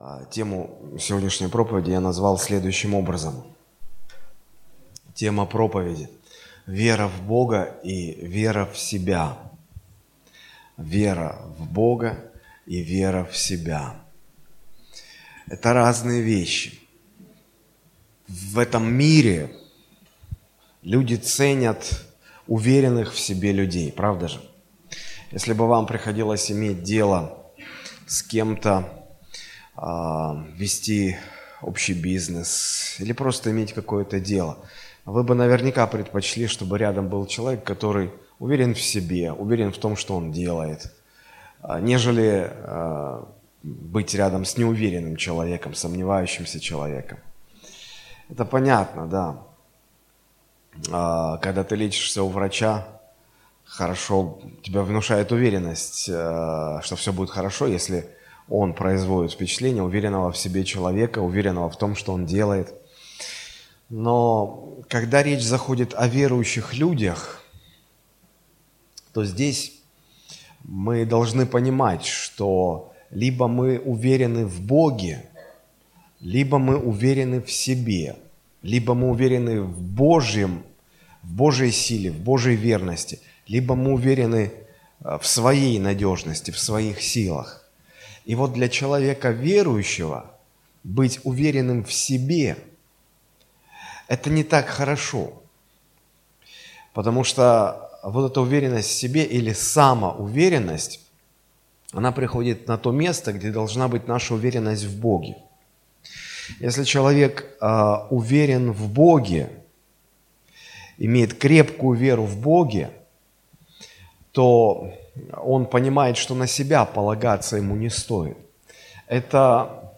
А, тему сегодняшней проповеди я назвал следующим образом. Тема проповеди – вера в Бога и вера в себя. Вера в Бога и вера в себя. Это разные вещи. В этом мире люди ценят уверенных в себе людей, правда же? Если бы вам приходилось иметь дело с кем-то, вести общий бизнес или просто иметь какое-то дело, вы бы наверняка предпочли, чтобы рядом был человек, который уверен в себе, уверен в том, что он делает, а, нежели а, быть рядом с неуверенным человеком, сомневающимся человеком. Это понятно, да. Когда ты лечишься у врача, хорошо, тебя внушает уверенность, что все будет хорошо, если он производит впечатление уверенного в себе человека, уверенного в том, что он делает. Но когда речь заходит о верующих людях, то здесь мы должны понимать, что либо мы уверены в Боге, либо мы уверены в себе, либо мы уверены в Божьем, в Божьей силе, в Божьей верности, либо мы уверены э, в своей надежности, в своих силах. И вот для человека верующего быть уверенным в себе – это не так хорошо. Потому что вот эта уверенность в себе или самоуверенность, она приходит на то место, где должна быть наша уверенность в Боге. Если человек э, уверен в Боге, имеет крепкую веру в Боге, то он понимает, что на себя полагаться ему не стоит. Это,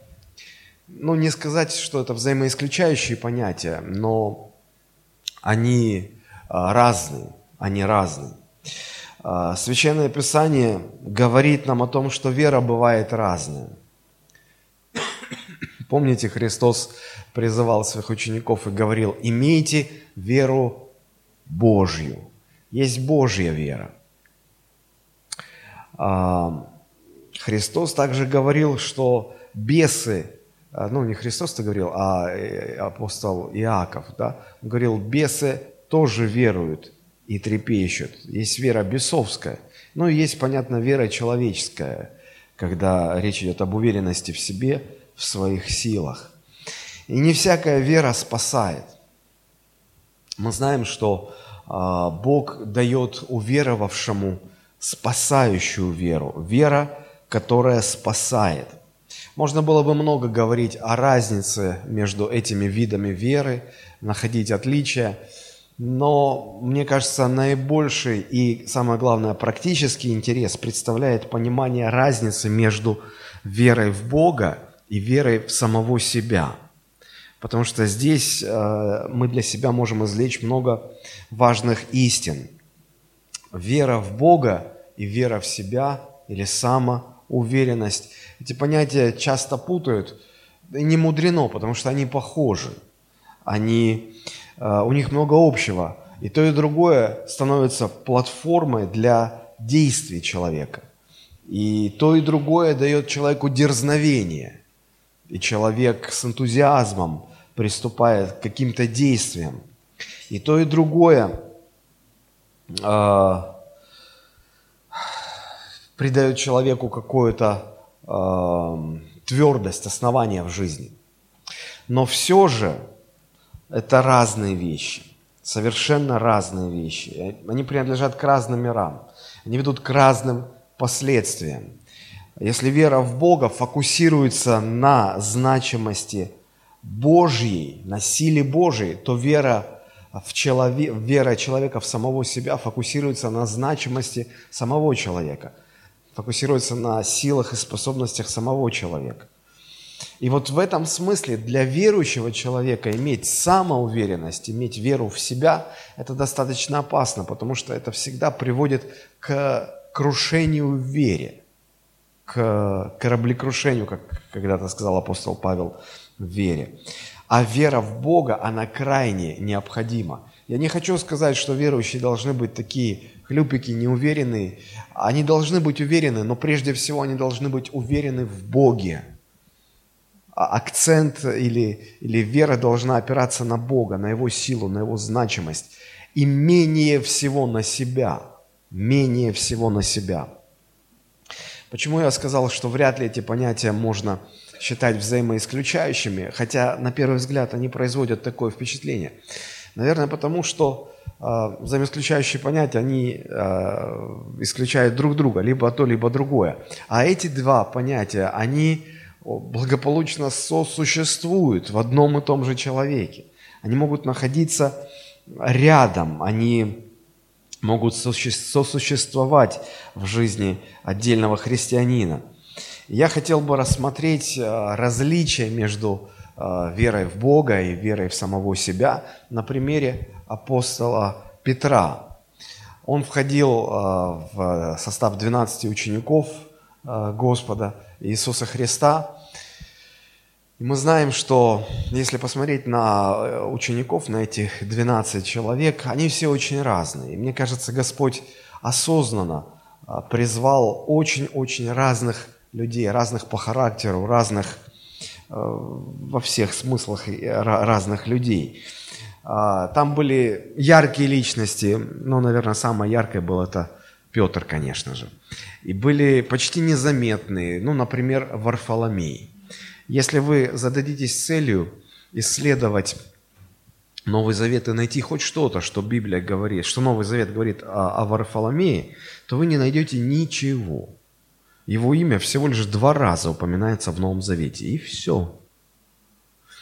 ну не сказать, что это взаимоисключающие понятия, но они а, разные, они разные. А, Священное Писание говорит нам о том, что вера бывает разная. Помните, Христос призывал своих учеников и говорил, имейте веру Божью. Есть Божья вера – Христос также говорил, что бесы, а, ну не Христос это говорил, а э, апостол Иаков, да, говорил, бесы тоже веруют и трепещут. Есть вера бесовская, ну и есть, понятно, вера человеческая, когда речь идет об уверенности в себе, в своих силах. И не всякая вера спасает. Мы знаем, что а, Бог дает уверовавшему спасающую веру, вера, которая спасает. Можно было бы много говорить о разнице между этими видами веры, находить отличия, но мне кажется, наибольший и, самое главное, практический интерес представляет понимание разницы между верой в Бога и верой в самого себя. Потому что здесь э, мы для себя можем извлечь много важных истин – Вера в Бога и вера в себя или самоуверенность. Эти понятия часто путают. И не мудрено, потому что они похожи. Они, э, у них много общего. И то, и другое становится платформой для действий человека. И то, и другое дает человеку дерзновение. И человек с энтузиазмом приступает к каким-то действиям. И то, и другое придает человеку какую-то э, твердость, основание в жизни. Но все же это разные вещи, совершенно разные вещи. Они принадлежат к разным мирам, они ведут к разным последствиям. Если вера в Бога фокусируется на значимости Божьей, на силе Божьей, то вера в человек, вера человека в самого себя фокусируется на значимости самого человека, фокусируется на силах и способностях самого человека. И вот в этом смысле для верующего человека иметь самоуверенность, иметь веру в себя, это достаточно опасно, потому что это всегда приводит к крушению в вере, к кораблекрушению, как когда-то сказал апостол Павел, в вере. А вера в Бога, она крайне необходима. Я не хочу сказать, что верующие должны быть такие хлюпики, неуверенные. Они должны быть уверены, но прежде всего они должны быть уверены в Боге. а, акцент или, или вера должна опираться на Бога, на Его силу, на Его значимость. И менее всего на себя. Менее всего на себя. Почему я сказал, что вряд ли эти понятия можно считать взаимоисключающими, хотя на первый взгляд они производят такое впечатление? Наверное, потому что э, взаимоисключающие понятия, они э, исключают друг друга, либо то, либо другое. А эти два понятия, они благополучно сосуществуют в одном и том же человеке. Они могут находиться рядом, они могут сосуществовать в жизни отдельного христианина. Я хотел бы рассмотреть э, различия между э, верой в Бога и верой в самого себя на примере апостола Петра. Он входил э, в состав 12 учеников Господа Иисуса Христа. И мы знаем, что если посмотреть на учеников, на этих 12 человек, они все очень разные. Мне кажется, Господь осознанно призвал очень-очень разных людей, разных по характеру, разных э, во всех смыслах разных людей. А, там были яркие личности, ну, наверное, самая яркая была это Петр, конечно же. И были почти незаметные, ну, например, Варфоломей. Если вы зададитесь целью исследовать Новый Завет и найти хоть что-то, что Библия говорит, что Новый Завет говорит о, о Варфоломее, то вы не найдете ничего. Его имя всего лишь два раза упоминается в Новом Завете, и все.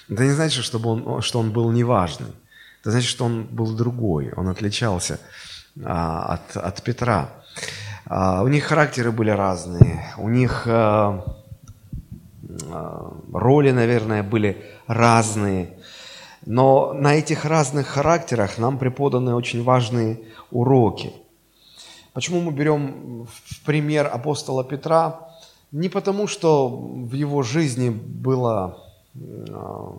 Это не значит, чтобы он, что он был неважный. Это значит, что он был другой, он отличался а, от, от Петра. А, у них характеры были разные, у них а, а, роли, наверное, были разные. Но на этих разных характерах нам преподаны очень важные уроки. Почему мы берем в пример апостола Петра? Не потому, что в его жизни было а,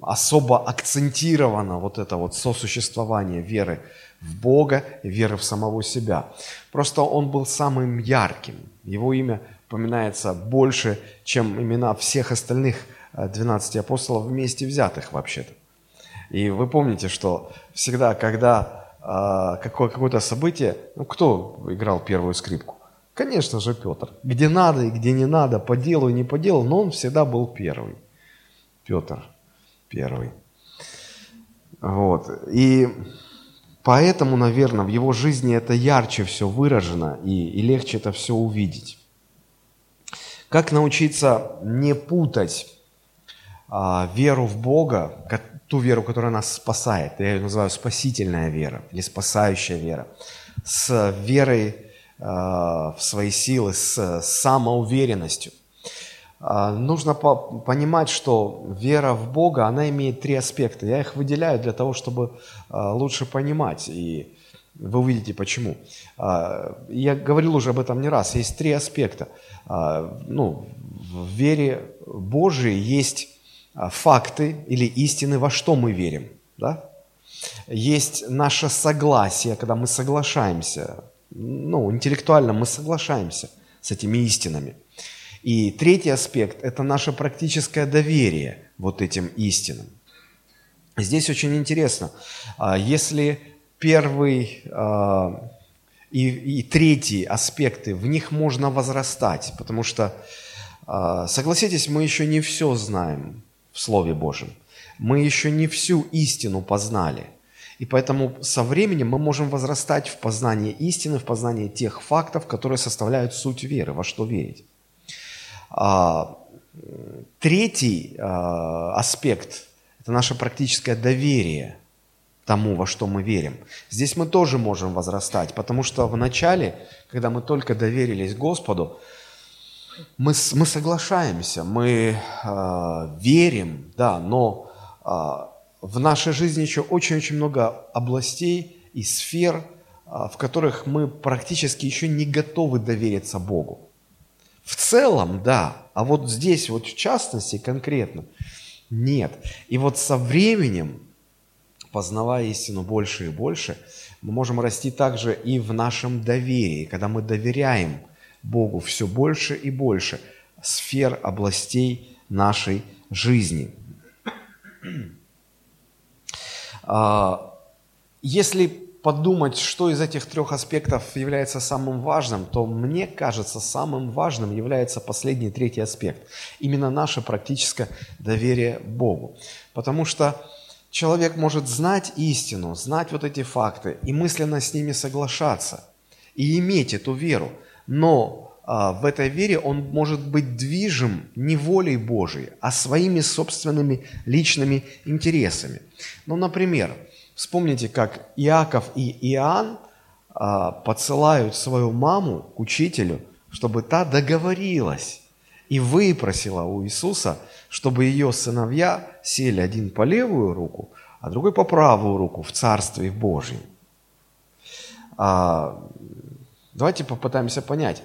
особо акцентировано вот это вот сосуществование веры в Бога и веры в самого себя. Просто он был самым ярким. Его имя упоминается больше, чем имена всех остальных 12 э, апостолов вместе взятых вообще-то. И вы помните, что всегда, когда э, какое, какое-то событие, ну кто играл первую скрипку? Конечно же Петр. Где надо и где не надо, по делу и не по делу, но он всегда был первый. Петр первый. Вот. И поэтому, наверное, в его жизни это ярче все выражено и, и легче это все увидеть. Как научиться не путать а, веру в Бога, ту веру, которая нас спасает, я ее называю спасительная вера или спасающая вера, с верой а, в свои силы, с самоуверенностью. А, нужно по понимать, что вера в Бога, она имеет три аспекта. Я их выделяю для того, чтобы а, лучше понимать. И вы увидите почему. А, я говорил уже об этом не раз. Есть три аспекта. А, ну, в вере Божией есть факты или истины, во что мы верим. Да? Есть наше согласие, когда мы соглашаемся. Ну, интеллектуально мы соглашаемся с этими истинами. И третий аспект – это наше практическое доверие вот этим истинам. Здесь очень интересно, если первый э, и, и третий аспекты, в них можно возрастать, потому что, согласитесь, мы еще не все знаем Слове Божьем. Мы еще не всю истину познали. И поэтому со временем мы можем возрастать в познании истины, в познании тех фактов, которые составляют суть веры, во что верить. А, третий а, аспект – это наше практическое доверие – тому, во что мы верим. Здесь мы тоже можем возрастать, потому что в начале, когда мы только доверились Господу, мы, мы соглашаемся, мы э, верим, да, но э, в нашей жизни еще очень-очень много областей и сфер, э, в которых мы практически еще не готовы довериться Богу. В целом, да, а вот здесь, вот в частности, конкретно, нет. И вот со временем познавая истину больше и больше, мы можем расти также и в нашем доверии, когда мы доверяем Богу все больше и больше сфер, областей нашей жизни. А, если подумать, что из этих трех аспектов является самым важным, то мне кажется, самым важным является последний, третий аспект. Именно наше практическое доверие Богу. Потому что человек может знать истину, знать вот эти факты и мысленно с ними соглашаться, и иметь эту веру. Но а, в этой вере он может быть движим не волей Божией, а своими собственными личными интересами. Ну, например, вспомните, как Иаков и Иоанн а, подсылают свою маму к учителю, чтобы та договорилась и выпросила у Иисуса, чтобы ее сыновья сели один по левую руку, а другой по правую руку в Царстве Божьем. А, давайте попытаемся понять,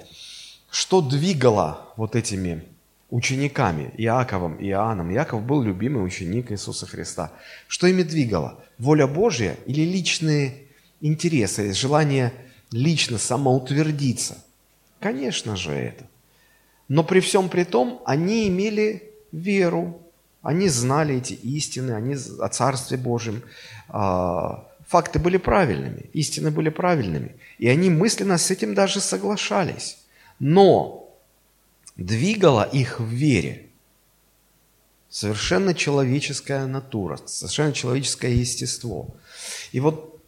что двигало вот этими учениками, Иаковом и Иоанном. Иаков был любимый ученик Иисуса Христа. Что ими двигало? Воля Божья или личные интересы, желание лично самоутвердиться? Конечно же это. Но при всем при том, они имели веру, они знали эти истины, они о Царстве Божьем. А, факты были правильными, истины были правильными. И они мысленно с этим даже соглашались. Но двигала их в вере совершенно человеческая натура, совершенно человеческое естество. И вот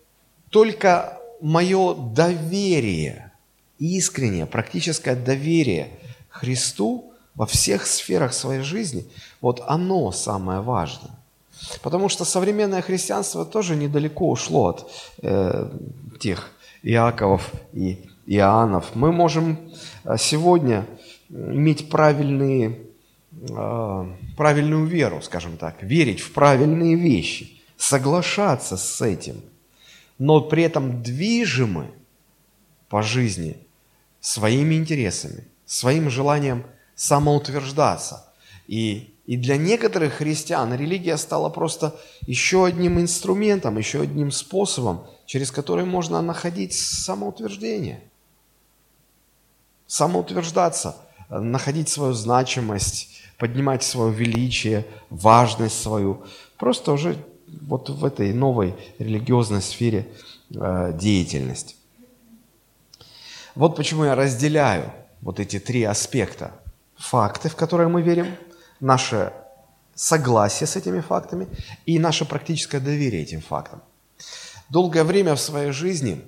только мое доверие, искреннее, практическое доверие Христу во всех сферах своей жизни, вот оно самое важное. Потому что современное христианство тоже недалеко ушло от э, тех Иаковов и Иоаннов. Мы можем э, сегодня иметь правильные, э, правильную веру, скажем так, верить в правильные вещи, соглашаться с этим, но при этом движимы по жизни своими интересами, своим желанием самоутверждаться. И, и для некоторых христиан религия стала просто еще одним инструментом, еще одним способом, через который можно находить самоутверждение – самоутверждаться, находить свою значимость, поднимать свое величие, важность свою. Просто уже вот в этой новой религиозной сфере э, деятельность. Вот почему я разделяю вот эти три аспекта. Факты, в которые мы верим, наше согласие с этими фактами и наше практическое доверие этим фактам. Долгое время в своей жизни,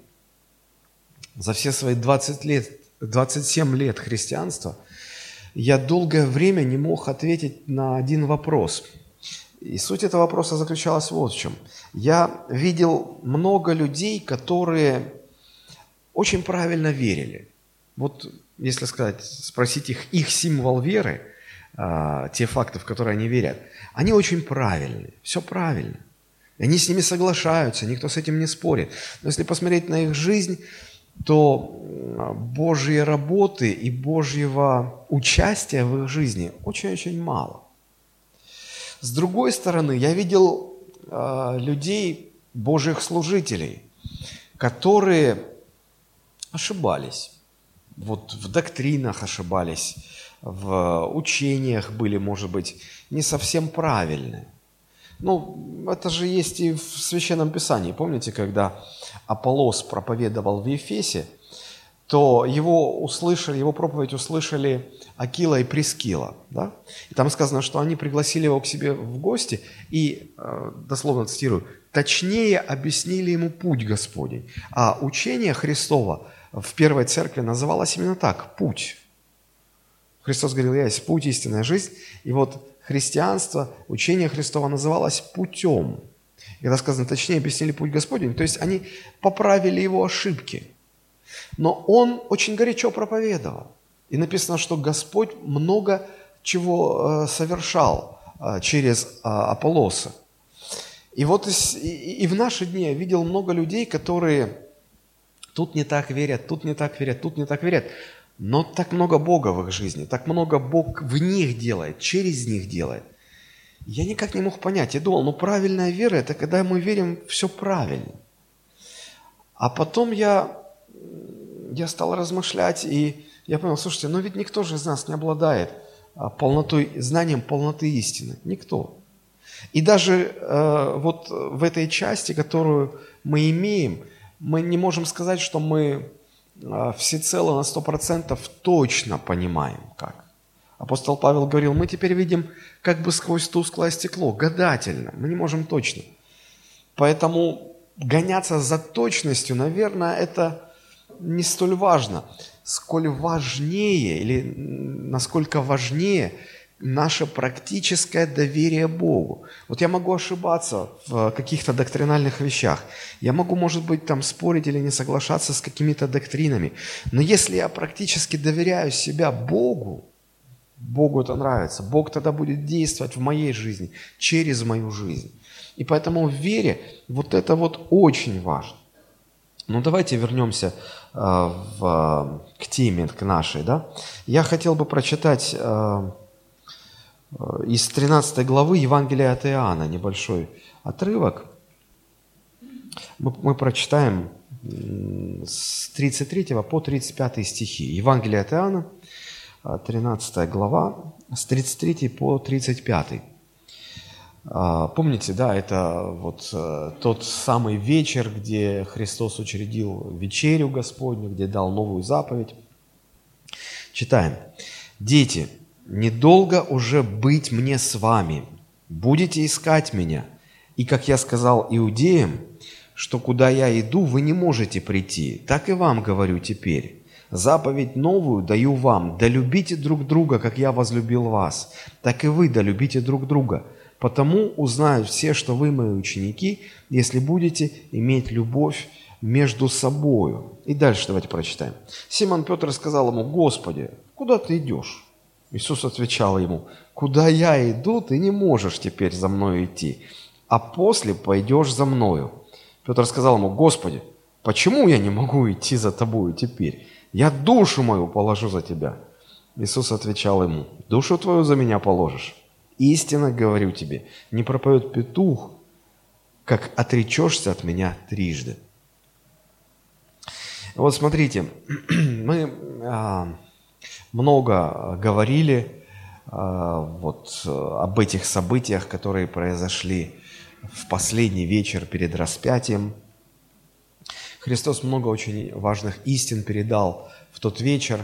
за все свои 20 лет 27 лет христианства, я долгое время не мог ответить на один вопрос. И суть этого вопроса заключалась вот в чем. Я видел много людей, которые очень правильно верили. Вот, если сказать, спросить их, их символ веры, а, те факты, в которые они верят, они очень правильные, все правильно. Они с ними соглашаются, никто с этим не спорит. Но если посмотреть на их жизнь, то Божьей работы и Божьего участия в их жизни очень-очень мало. С другой стороны, я видел э, людей, Божьих служителей, которые ошибались. Вот в доктринах ошибались, в учениях были, может быть, не совсем правильные. Ну, это же есть и в Священном Писании. Помните, когда Аполлос проповедовал в Ефесе, то его услышали, его проповедь услышали Акила и Прескила. Да? И там сказано, что они пригласили его к себе в гости и, э, дословно цитирую, точнее объяснили ему путь Господень. А учение Христова в первой церкви называлось именно так – путь. Христос говорил, я есть путь, истинная жизнь. И вот христианство, учение Христова называлось путем. И когда сказано, точнее объяснили путь Господень, то есть они поправили его ошибки. Но он очень горячо проповедовал. И написано, что Господь много чего э, совершал э, через э, Аполлоса. И вот и в наши дни я видел много людей, которые тут не так верят, тут не так верят, тут не так верят. Но так много Бога в их жизни, так много Бог в них делает, через них делает. Я никак не мог понять. Я думал, ну правильная вера – это когда мы верим все правильно. А потом я, я стал размышлять, и я понял, слушайте, ну ведь никто же из нас не обладает а, полнотой, знанием полноты истины? Никто. И даже э, вот в этой части, которую мы имеем, мы не можем сказать, что мы всецело на сто процентов точно понимаем, как. Апостол Павел говорил, мы теперь видим как бы сквозь тусклое стекло, гадательно, мы не можем точно. Поэтому гоняться за точностью, наверное, это не столь важно. Сколь важнее или насколько важнее наше практическое доверие Богу. Вот я могу ошибаться в каких-то доктринальных вещах. Я могу, может быть, там спорить или не соглашаться с какими-то доктринами. Но если я практически доверяю себя Богу, Богу это нравится. Бог тогда будет действовать в моей жизни, через мою жизнь. И поэтому в вере вот это вот очень важно. Ну давайте вернемся э, в, к теме, к нашей. Да? Я хотел бы прочитать э, э из 13 главы Евангелия от Иоанна небольшой отрывок. Мы, мы прочитаем с 33 по 35 стихи. Евангелие от Иоанна, 13 глава, с 33 по 35. А, помните, да, это вот э, тот самый вечер, где Христос учредил вечерю Господню, где дал новую заповедь. Читаем. «Дети, недолго уже быть мне с вами. Будете искать меня. И, как я сказал иудеям, что куда я иду, вы не можете прийти, так и вам говорю теперь. Заповедь новую даю вам, да любите друг друга, как я возлюбил вас, так и вы да любите друг друга. Потому узнают все, что вы мои ученики, если будете иметь любовь между собою. И дальше давайте прочитаем. Симон Петр сказал ему, Господи, куда ты идешь? Иисус отвечал ему, куда я иду, ты не можешь теперь за мной идти, а после пойдешь за мною. Петр сказал ему, Господи, почему я не могу идти за тобою теперь? Я душу мою положу за тебя. Иисус отвечал ему, душу твою за меня положишь. Истинно говорю тебе, не пропоет петух, как отречешься от меня трижды. Вот смотрите, мы а, много говорили а, вот об этих событиях, которые произошли в последний вечер перед распятием – Христос много очень важных истин передал в тот вечер.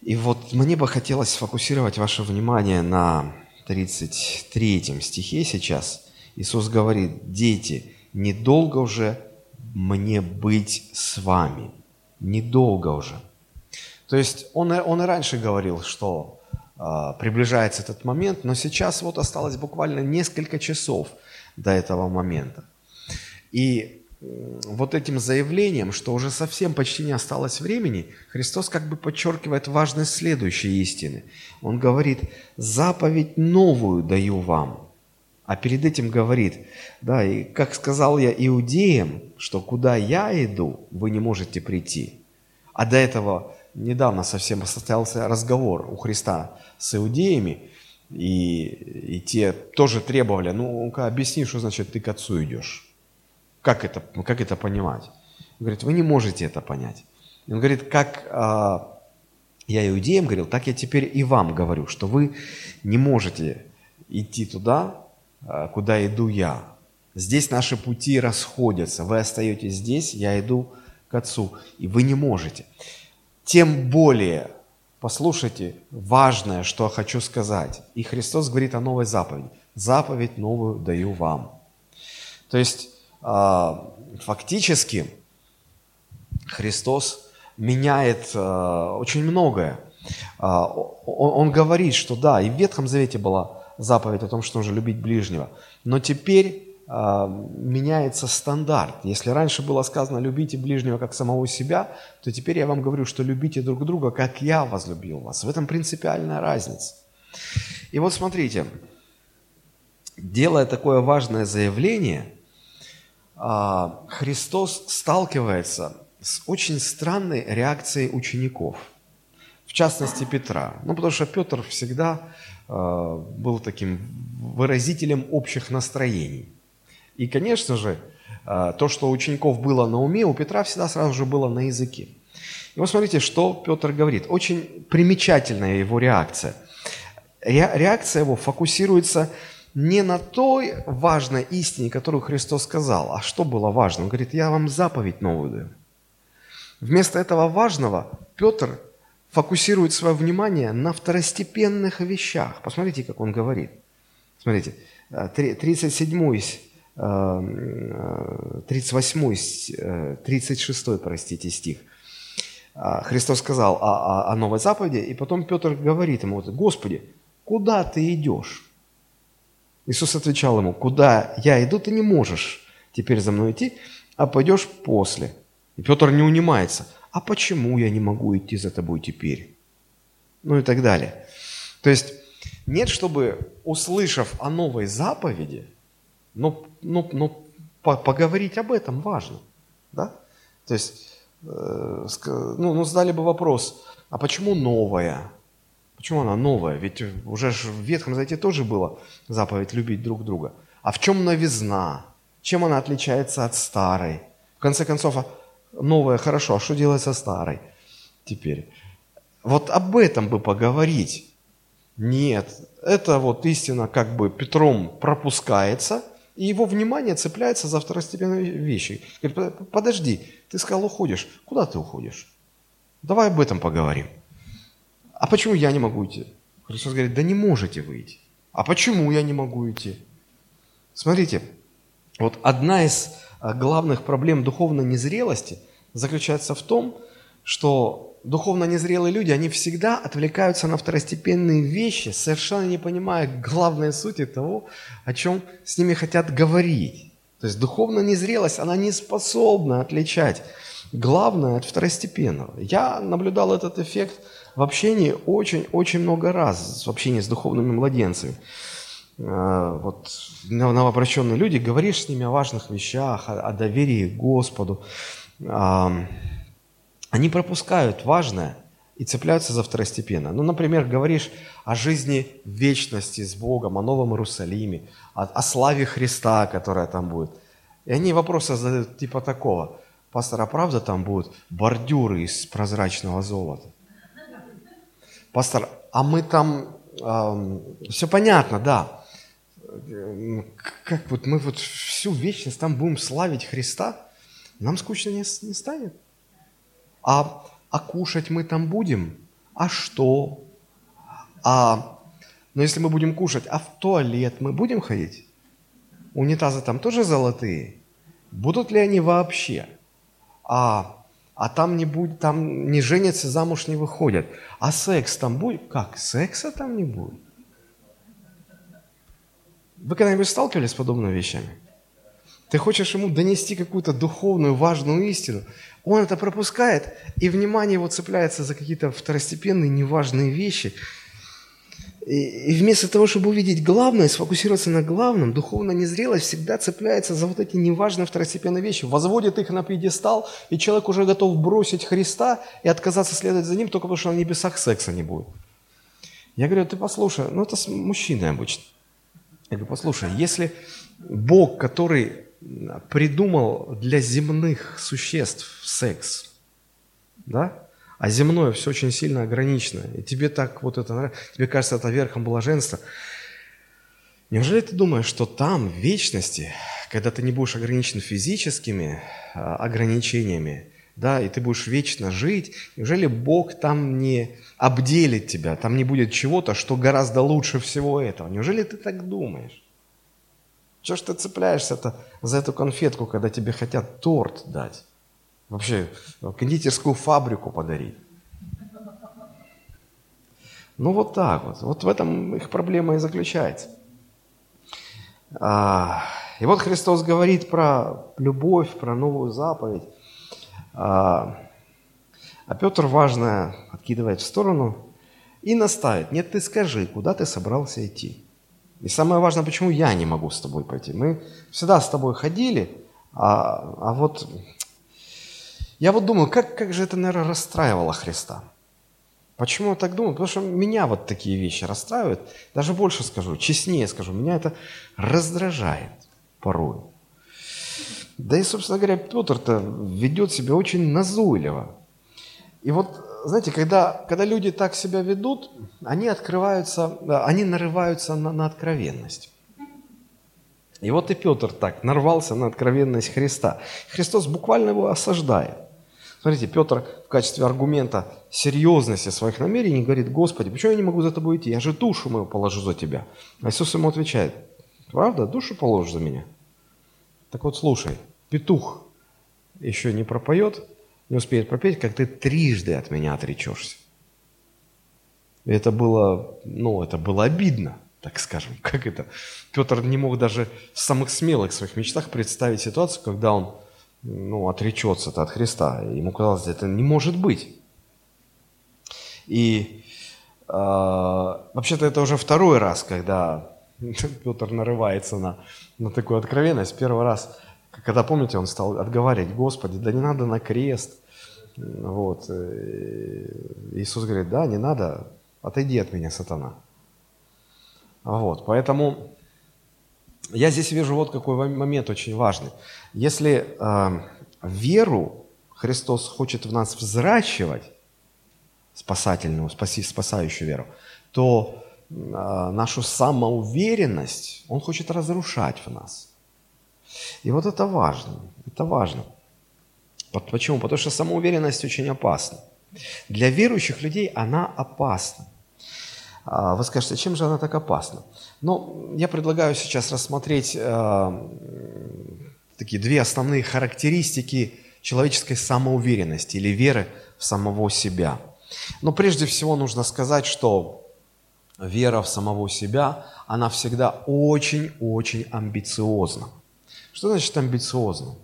И вот мне бы хотелось сфокусировать ваше внимание на 33 стихе сейчас. Иисус говорит, дети, недолго уже мне быть с вами. Недолго уже. То есть он, он и раньше говорил, что э, приближается этот момент, но сейчас вот осталось буквально несколько часов до этого момента. И вот этим заявлением, что уже совсем почти не осталось времени, Христос как бы подчеркивает важность следующей истины. Он говорит, заповедь новую даю вам. А перед этим говорит, да, и как сказал я иудеям, что куда я иду, вы не можете прийти. А до этого недавно совсем состоялся разговор у Христа с иудеями, и, и те тоже требовали, ну-ка объясни, что значит ты к отцу идешь. Как это, как это понимать? Он говорит, вы не можете это понять. Он говорит, как а, я иудеям говорил, так я теперь и вам говорю, что вы не можете идти туда, а, куда иду я. Здесь наши пути расходятся. Вы остаетесь здесь, я иду к Отцу, и вы не можете. Тем более, послушайте, важное, что я хочу сказать. И Христос говорит о новой заповеди. Заповедь новую даю вам. То есть а, фактически Христос меняет а, очень многое. А, он говорит, что да, и в Ветхом Завете была заповедь о том, что нужно любить ближнего, но теперь меняется стандарт. Если раньше было сказано «любите ближнего как самого себя», то теперь я вам говорю, что любите друг друга, как я возлюбил вас. В этом принципиальная разница. И вот смотрите, делая такое важное заявление – а, Христос сталкивается с очень странной реакцией учеников, в частности Петра. Ну, потому что Петр всегда а, был таким выразителем общих настроений. И, конечно же, а, то, что у учеников было на уме, у Петра всегда сразу же было на языке. И вот смотрите, что Петр говорит. Очень примечательная его реакция. реакция его фокусируется не на той важной истине, которую Христос сказал. А что было важно? Он говорит, я вам заповедь новую даю. Вместо этого важного Петр фокусирует свое внимание на второстепенных вещах. Посмотрите, как он говорит. Смотрите, 37 38, 36, простите, стих. А, Христос сказал о, о, о новой заповеди, и потом Петр говорит ему, Господи, куда ты идешь? Иисус отвечал ему, куда я иду, ты не можешь теперь за мной идти, а пойдешь после. И Петр не унимается, а почему я не могу идти за тобой теперь? Ну и так далее. То есть нет, чтобы, услышав о новой заповеди, но, но, но поговорить об этом важно. Да? То есть, э, ну, ну, задали бы вопрос, а почему новая? Почему она новая? Ведь уже в Ветхом Завете тоже была заповедь любить друг друга. А в чем новизна? Чем она отличается от старой? В конце концов, а новая хорошо, а что делать со старой теперь? Вот об этом бы поговорить. Нет, это вот истина как бы Петром пропускается, и его внимание цепляется за второстепенные вещи. Говорит, подожди, ты сказал уходишь. Куда ты уходишь? Давай об этом поговорим. А почему я не могу идти? Христос говорит, да не можете вы идти. А почему я не могу идти? Смотрите, вот одна из а, главных проблем духовной незрелости заключается в том, что духовно незрелые люди, они всегда отвлекаются на второстепенные вещи, совершенно не понимая главной сути того, о чем с ними хотят говорить. То есть духовная незрелость, она не способна отличать главное от второстепенного. Я наблюдал этот эффект в общении очень-очень много раз, в общении с духовными младенцами. А, вот новообращенные люди, говоришь с ними о важных вещах, о, доверии Господу, они пропускают важное и цепляются за второстепенно. Ну, например, говоришь о жизни вечности с Богом, о Новом Иерусалиме, о, о славе Христа, которая там будет. И они вопросы задают типа такого. Пастор, а правда там будут бордюры из прозрачного золота? Пастор, а мы там... Э, все понятно, да. Как вот мы вот всю вечность там будем славить Христа? Нам скучно не, не станет? А, а кушать мы там будем? А что? А, но если мы будем кушать, а в туалет мы будем ходить? Унитазы там тоже золотые? Будут ли они вообще? А, а там не будет, там не женятся, замуж не выходят. А секс там будет? Как? Секса там не будет? Вы когда-нибудь сталкивались с подобными вещами? Ты хочешь ему донести какую-то духовную, важную истину. Он это пропускает, и внимание его цепляется за какие-то второстепенные, неважные вещи. И, вместо того, чтобы увидеть главное, сфокусироваться на главном, духовная незрелость всегда цепляется за вот эти неважные второстепенные вещи, возводит их на пьедестал, и человек уже готов бросить Христа и отказаться следовать за ним, только потому что на небесах секса не будет. Я говорю, ты послушай, ну это мужчины обычно. Я говорю, послушай, если Бог, который придумал для земных существ секс, да? А земное все очень сильно ограничено. И тебе так вот это, тебе кажется, это верхом блаженства. Неужели ты думаешь, что там, в вечности, когда ты не будешь ограничен физическими а, ограничениями, да, и ты будешь вечно жить, неужели Бог там не обделит тебя, там не будет чего-то, что гораздо лучше всего этого? Неужели ты так думаешь? Чего ж ты цепляешься-то за эту конфетку, когда тебе хотят торт дать? Вообще, кондитерскую фабрику подарить. Ну вот так вот. Вот в этом их проблема и заключается. А, и вот Христос говорит про любовь, про новую заповедь. А, а Петр важное откидывает в сторону и наставит. Нет, ты скажи, куда ты собрался идти? И самое важное, почему я не могу с тобой пойти. Мы всегда с тобой ходили, а, а вот я вот думаю, как, как же это, наверное, расстраивало Христа. Почему я так думаю? Потому что меня вот такие вещи расстраивают. Даже больше скажу, честнее скажу, меня это раздражает порой. Да и, собственно говоря, Петр-то ведет себя очень назойливо. И вот знаете, когда, когда люди так себя ведут, они открываются, они нарываются на, на откровенность. И вот и Петр так нарвался на откровенность Христа. Христос буквально его осаждает. Смотрите, Петр в качестве аргумента серьезности своих намерений говорит, Господи, почему я не могу за тобой идти? Я же душу мою положу за тебя. А Иисус ему отвечает, правда, душу положишь за меня? Так вот, слушай, петух еще не пропоет, не успеет пропеть, как ты трижды от меня отречешься. Это было, ну, это было обидно, так скажем. Как это? Петр не мог даже в самых смелых своих мечтах представить ситуацию, когда он ну, отречется от Христа. Ему казалось, это не может быть. И э, вообще-то это уже второй раз, когда Петр нарывается на, на такую откровенность. Первый раз, когда, помните, он стал отговаривать, Господи, да не надо на крест. Вот. Э, Иисус говорит, да, не надо, отойди от меня, сатана. Вот, поэтому я здесь вижу вот какой момент очень важный. Если э, веру Христос хочет в нас взращивать, спасательную, спаси, спасающую веру, то э, нашу самоуверенность Он хочет разрушать в нас. И вот это важно, это важно. Почему? Потому что самоуверенность очень опасна. Для верующих людей она опасна. А, вы скажете, чем же она так опасна? Ну, я предлагаю сейчас рассмотреть э, такие две основные характеристики человеческой самоуверенности или веры в самого себя. Но прежде всего нужно сказать, что вера в самого себя, она всегда очень-очень амбициозна. Что значит амбициозно?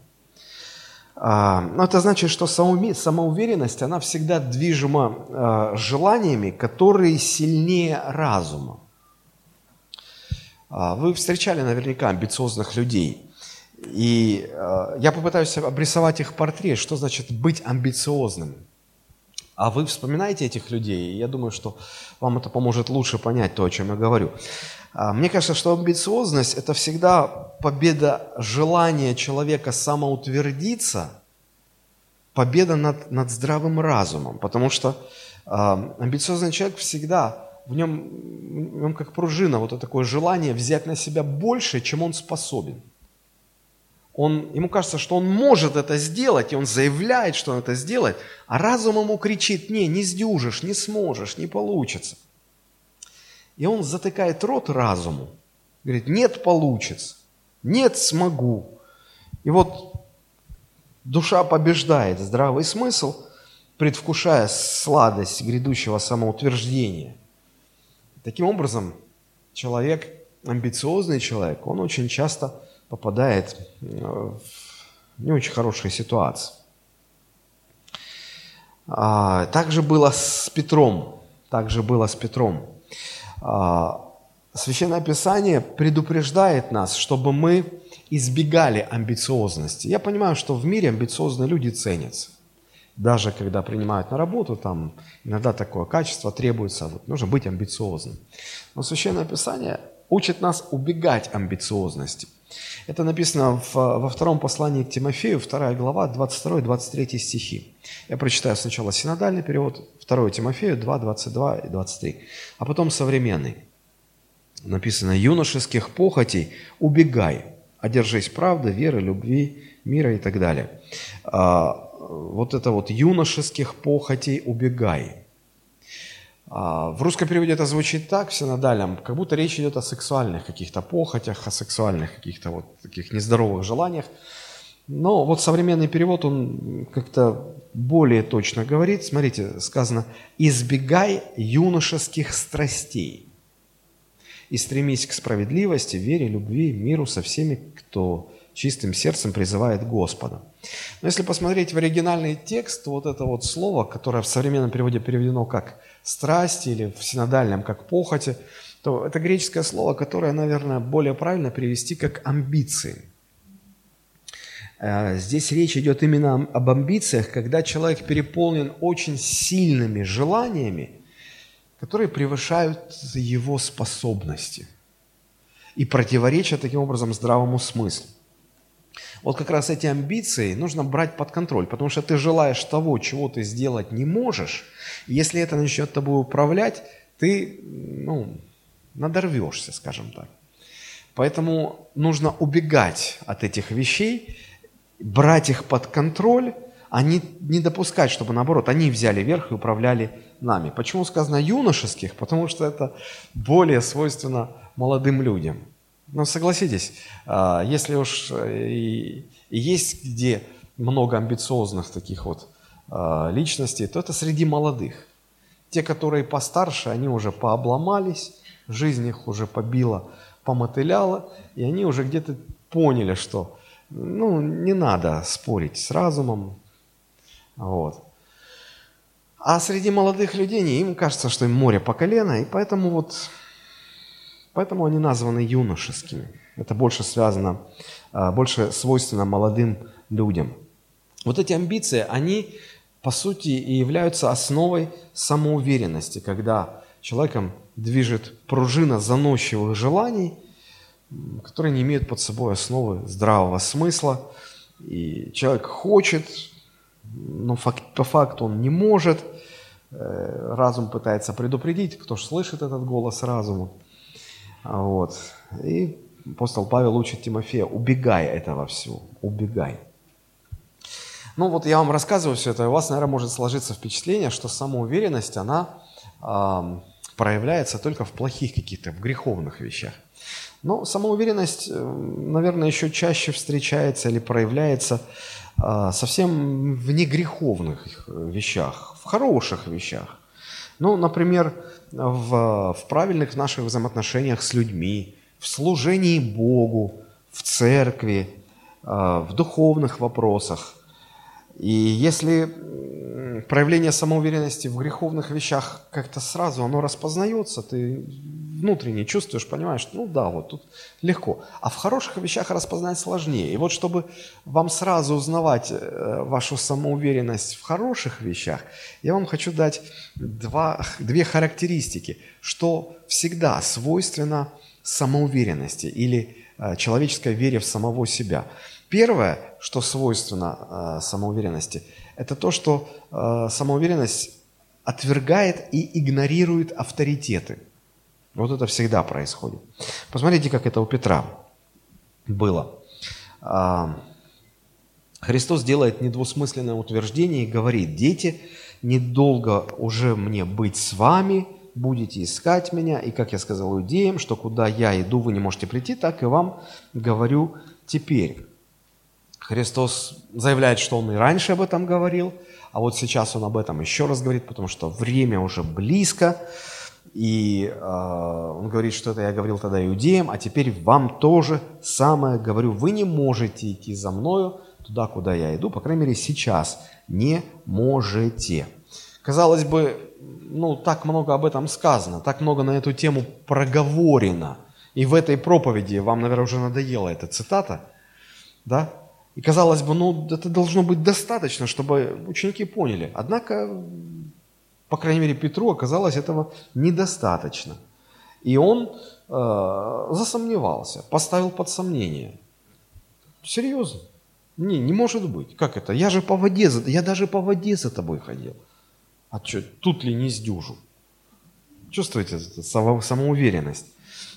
А, ну, это значит, что самоуверенность, она всегда движима а, желаниями, которые сильнее разума. А, вы встречали наверняка амбициозных людей. И я попытаюсь обрисовать их портрет, что значит быть амбициозным. А вы вспоминаете этих людей, и я думаю, что вам это поможет лучше понять то, о чем я говорю. А, мне кажется, что амбициозность – это всегда победа желания человека самоутвердиться, победа над, над здравым разумом, потому что э, амбициозный человек всегда, в нем, в нем как пружина, вот это такое желание взять на себя больше, чем он способен. Он, ему кажется, что он может это сделать, и он заявляет, что он это сделает, а разум ему кричит, не, не сдюжишь, не сможешь, не получится. И он затыкает рот разуму. Говорит, нет, получится. Нет, смогу. И вот душа побеждает здравый смысл, предвкушая сладость грядущего самоутверждения. Таким образом, человек, амбициозный человек, он очень часто попадает э, в не очень хорошие ситуации. А, также было с Петром. Также было с Петром. А, Священное Писание предупреждает нас, чтобы мы избегали амбициозности. Я понимаю, что в мире амбициозные люди ценятся. Даже когда принимают на работу, там иногда такое качество требуется, вот, нужно быть амбициозным. Но Священное Писание учит нас убегать амбициозности. Это написано в, во втором послании к Тимофею, 2 глава, 22-23 стихи. Я прочитаю сначала синодальный перевод, 2 Тимофею 2, 22 и 23, а потом современный. Написано, юношеских похотей убегай, одержись правды, веры, любви, мира и так далее. А, вот это вот юношеских похотей убегай. А, в русском переводе это звучит так, в синодальном, как будто речь идет о сексуальных каких-то похотях, о сексуальных каких-то вот таких нездоровых желаниях. Но вот современный перевод, он как-то более точно говорит. Смотрите, сказано, избегай юношеских страстей и стремись к справедливости, вере, любви, миру со всеми, кто чистым сердцем призывает Господа. Но если посмотреть в оригинальный текст, вот это вот слово, которое в современном переводе переведено как страсти или в синодальном как похоти, то это греческое слово, которое, наверное, более правильно перевести как амбиции. Э, здесь речь идет именно об амбициях, когда человек переполнен очень сильными желаниями, которые превышают его способности и противоречат таким образом здравому смыслу. Вот как раз эти амбиции нужно брать под контроль, потому что ты желаешь того, чего ты сделать не можешь. Если это начнет тобой управлять, ты ну, надорвешься, скажем так. Поэтому нужно убегать от этих вещей, брать их под контроль, а не, не допускать, чтобы наоборот, они взяли верх и управляли нами. Почему сказано юношеских? Потому что это более свойственно молодым людям. Но согласитесь, а, если уж э, и есть где много амбициозных таких вот а, личностей, то это среди молодых. Те, которые постарше, они уже пообломались, жизнь их уже побила, помотыляла, и они уже где-то поняли, что ну, не надо спорить с разумом. Вот. А среди молодых людей им кажется, что им море по колено, и поэтому вот поэтому они названы юношескими. Это больше связано, а, больше свойственно молодым людям. Вот эти амбиции, они по сути и являются основой самоуверенности, когда человеком движет пружина заносчивых желаний, которые не имеют под собой основы здравого смысла. И человек хочет, но по факту он не может. Э, разум пытается предупредить, кто же слышит этот голос разума. Вот. И апостол Павел учит Тимофея, убегай этого всего, убегай. Ну вот я вам рассказываю все это, и у вас, наверное, может сложиться впечатление, что самоуверенность, она э, проявляется только в плохих каких-то, в греховных вещах. Но самоуверенность, э, наверное, еще чаще встречается или проявляется а, совсем в негреховных вещах, в хороших вещах. Ну, например, в, в правильных наших взаимоотношениях с людьми, в служении Богу, в церкви, а, в духовных вопросах. И если проявление самоуверенности в греховных вещах как-то сразу оно распознается, ты внутренне чувствуешь, понимаешь, ну да, вот тут легко. А в хороших вещах распознать сложнее. И вот чтобы вам сразу узнавать э, вашу самоуверенность в хороших вещах, я вам хочу дать два, две характеристики, что всегда свойственно самоуверенности или э, человеческой вере в самого себя. Первое, что свойственно э, самоуверенности, это то, что самоуверенность отвергает и игнорирует авторитеты – вот это всегда происходит. Посмотрите, как это у Петра было. А, Христос делает недвусмысленное утверждение и говорит, дети, недолго уже мне быть с вами, будете искать меня, и, как я сказал иудеям, что куда я иду, вы не можете прийти, так и вам говорю теперь. Христос заявляет, что Он и раньше об этом говорил, а вот сейчас Он об этом еще раз говорит, потому что время уже близко, и э, он говорит, что это я говорил тогда иудеям, а теперь вам тоже самое говорю. Вы не можете идти за мною туда, куда я иду, по крайней мере, сейчас не можете. Казалось бы, ну, так много об этом сказано, так много на эту тему проговорено. И в этой проповеди вам, наверное, уже надоела эта цитата, да? И казалось бы, ну, это должно быть достаточно, чтобы ученики поняли. Однако по крайней мере, Петру оказалось этого недостаточно. И он э, засомневался, поставил под сомнение. Серьезно? Не, не может быть. Как это? Я же по воде, я даже по воде за тобой ходил. А что, тут ли не сдюжу? Чувствуете самоуверенность?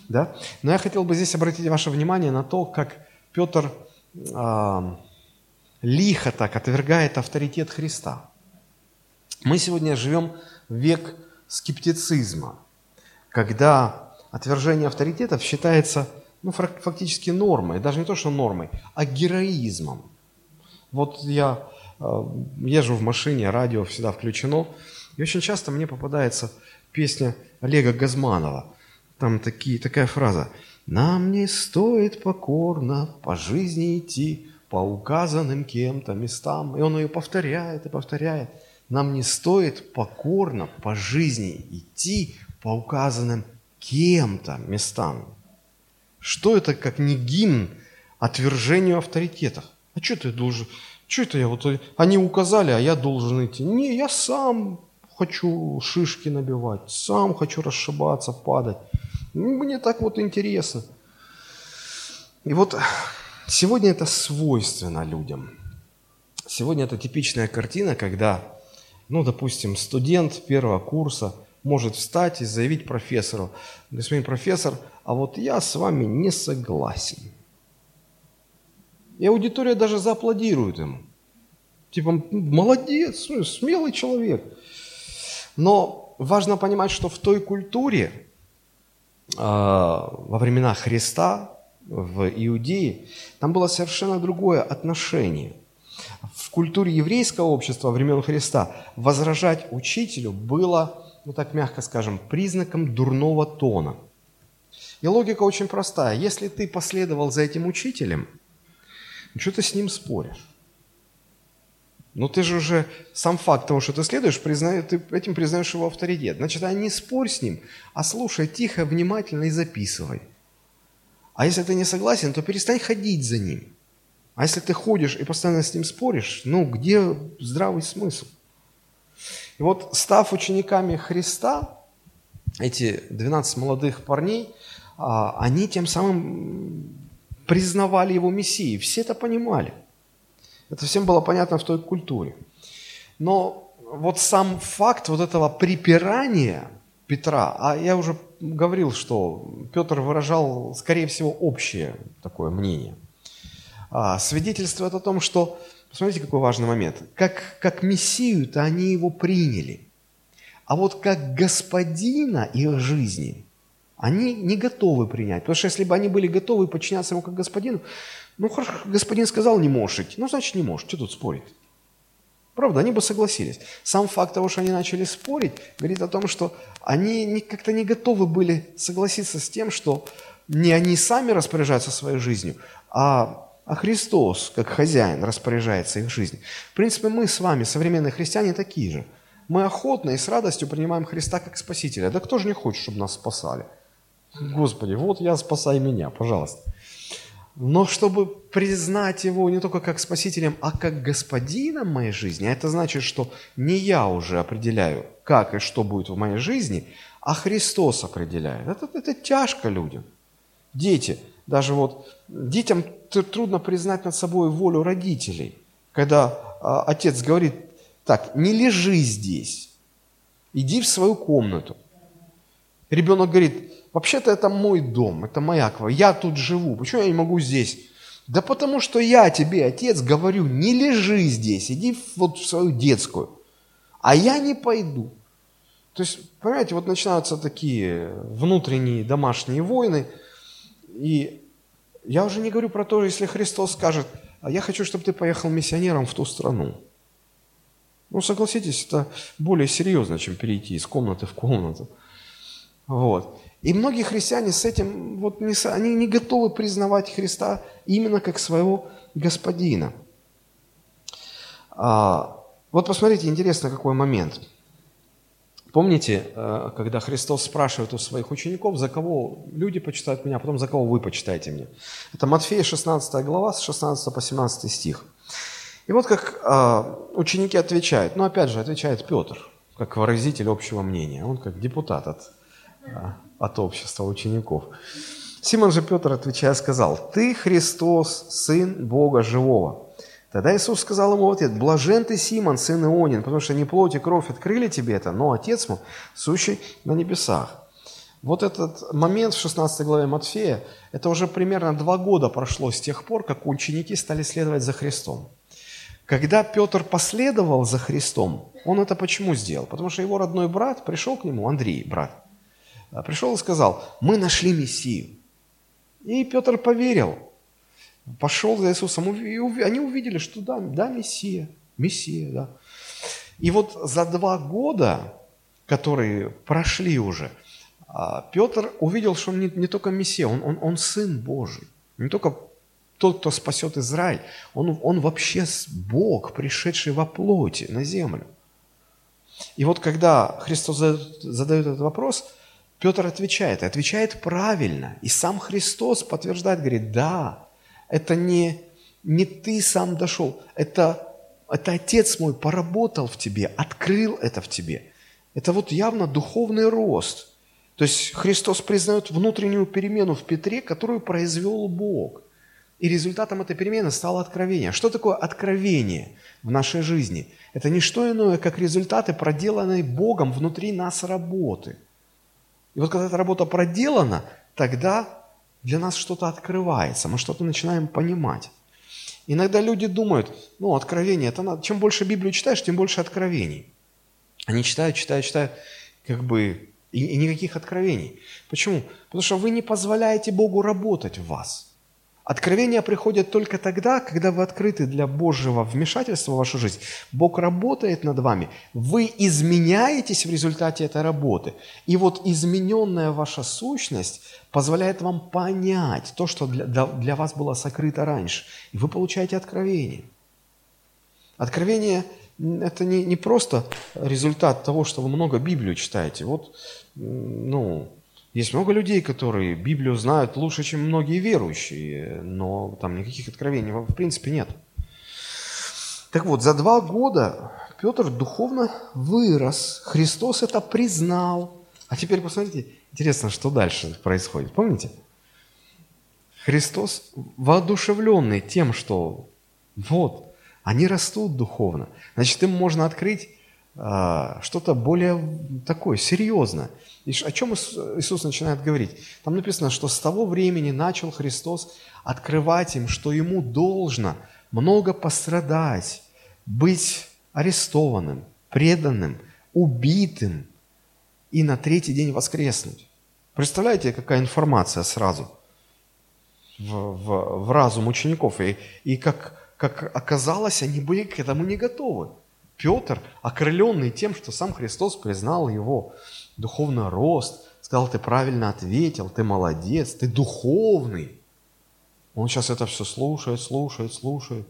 Да? Но я хотел бы здесь обратить ваше внимание на то, как Петр лихо так отвергает авторитет Христа. Мы сегодня живем в век скептицизма, когда отвержение авторитетов считается ну, фактически нормой, даже не то, что нормой, а героизмом. Вот я езжу в машине, радио всегда включено, и очень часто мне попадается песня Олега Газманова. Там такие, такая фраза «Нам не стоит покорно по жизни идти по указанным кем-то местам». И он ее повторяет и повторяет – нам не стоит покорно по жизни идти по указанным кем-то местам. Что это как не гимн отвержению авторитетов? А что ты должен? Что это я вот... Они указали, а я должен идти. Не, я сам хочу шишки набивать, сам хочу расшибаться, падать. Мне так вот интересно. И вот Сегодня это свойственно людям. Сегодня это типичная картина, когда, ну, допустим, студент первого курса может встать и заявить профессору, господин профессор, а вот я с вами не согласен. И аудитория даже зааплодирует ему. Типа, молодец, смелый человек. Но важно понимать, что в той культуре, во времена Христа, в Иудее, там было совершенно другое отношение. В культуре еврейского общества времен Христа возражать учителю было, ну так мягко скажем, признаком дурного тона. И логика очень простая. Если ты последовал за этим учителем, ну что ты с ним споришь? Но ты же уже сам факт того, что ты следуешь, признаю, ты этим признаешь его авторитет. Значит, а не спорь с ним, а слушай тихо, внимательно и записывай. А если ты не согласен, то перестань ходить за ним. А если ты ходишь и постоянно с ним споришь, ну где здравый смысл? И вот став учениками Христа, эти 12 молодых парней, а, они тем самым признавали его Мессией. Все это понимали. Это всем было понятно в той культуре. Но вот сам факт вот этого припирания Петра, а я уже говорил, что Петр выражал, скорее всего, общее такое мнение, а, свидетельствует о том, что, посмотрите, какой важный момент, как, как Мессию-то они его приняли, а вот как господина их жизни они не готовы принять. Потому что если бы они были готовы подчиняться ему как господину, ну, хорошо, господин сказал, не можешь идти. Ну, значит, не можешь. Что тут спорить? Правда, они бы согласились. Сам факт того, что они начали спорить, говорит о том, что они как-то не готовы были согласиться с тем, что не они сами распоряжаются своей жизнью, а, а Христос, как хозяин, распоряжается их жизнью. В принципе, мы с вами, современные христиане, такие же. Мы охотно и с радостью принимаем Христа как Спасителя. Да кто же не хочет, чтобы нас спасали? Господи, вот я, спасай меня, пожалуйста. Но чтобы признать Его не только как Спасителем, а как Господином моей жизни, а это значит, что не я уже определяю, как и что будет в моей жизни, а Христос определяет. Это, это тяжко людям. Дети, даже вот детям трудно признать над собой волю родителей, когда а, отец говорит, так, не лежи здесь, иди в свою комнату. Ребенок говорит, вообще-то это мой дом, это моя квартира, я тут живу, почему я не могу здесь? Да потому что я тебе, отец, говорю, не лежи здесь, иди вот в свою детскую, а я не пойду. То есть, понимаете, вот начинаются такие внутренние домашние войны, и я уже не говорю про то, если Христос скажет, а я хочу, чтобы ты поехал миссионером в ту страну. Ну, согласитесь, это более серьезно, чем перейти из комнаты в комнату. Вот. И многие христиане с этим, вот не, они не готовы признавать Христа именно как своего господина. А, вот посмотрите, интересно какой момент. Помните, э, когда Христос спрашивает у своих учеников, за кого люди почитают меня, а потом за кого вы почитаете меня? Это Матфея 16 глава, с 16 по 17 стих. И вот как э, ученики отвечают, ну опять же отвечает Петр, как выразитель общего мнения, он как депутат от от общества учеников. Симон же Петр, отвечая, сказал, «Ты Христос, Сын Бога Живого». Тогда Иисус сказал ему в ответ, «Блажен ты, Симон, сын Ионин, потому что не плоть и кровь открыли тебе это, но Отец мой, сущий на небесах». Вот этот момент в 16 главе Матфея, это уже примерно два года прошло с тех пор, как ученики стали следовать за Христом. Когда Петр последовал за Христом, он это почему сделал? Потому что его родной брат пришел к нему, Андрей, брат, а пришел и сказал, мы нашли Мессию. И Петр поверил, пошел за Иисусом, и они увидели, что да, да, Мессия, Мессия, да. И вот за два года, которые прошли уже, а, Петр увидел, что он не, не только Мессия, он, он, он Сын Божий. Не только тот, кто спасет Израиль, он, он вообще Бог, пришедший во плоти на землю. И вот когда Христос задает, задает этот вопрос – Петр отвечает, отвечает правильно. И сам Христос подтверждает, говорит, да, это не, не ты сам дошел, это, это Отец мой поработал в тебе, открыл это в тебе. Это вот явно духовный рост. То есть Христос признает внутреннюю перемену в Петре, которую произвел Бог. И результатом этой перемены стало откровение. Что такое откровение в нашей жизни? Это не что иное, как результаты проделанной Богом внутри нас работы. И вот когда эта работа проделана, тогда для нас что-то открывается, мы что-то начинаем понимать. Иногда люди думают, ну, откровение, это надо, чем больше Библию читаешь, тем больше откровений. Они читают, читают, читают, как бы, и, и никаких откровений. Почему? Потому что вы не позволяете Богу работать в вас – Откровения приходят только тогда, когда вы открыты для Божьего вмешательства в вашу жизнь. Бог работает над вами, вы изменяетесь в результате этой работы. И вот измененная ваша сущность позволяет вам понять то, что для, для вас было сокрыто раньше. И вы получаете откровение. Откровение – это не, не просто результат того, что вы много Библию читаете. Вот, ну, есть много людей, которые Библию знают лучше, чем многие верующие, но там никаких откровений в принципе нет. Так вот, за два года Петр духовно вырос, Христос это признал. А теперь посмотрите, интересно, что дальше происходит. Помните? Христос воодушевленный тем, что вот, они растут духовно. Значит, им можно открыть что-то более такое, серьезное. И о чем Иисус начинает говорить? Там написано, что с того времени начал Христос открывать им, что ему должно много пострадать, быть арестованным, преданным, убитым и на третий день воскреснуть. Представляете, какая информация сразу в, в, в разум учеников. И, и как, как оказалось, они были к этому не готовы. Петр, окрыленный тем, что сам Христос признал его духовный рост, сказал, ты правильно ответил, ты молодец, ты духовный. Он сейчас это все слушает, слушает, слушает.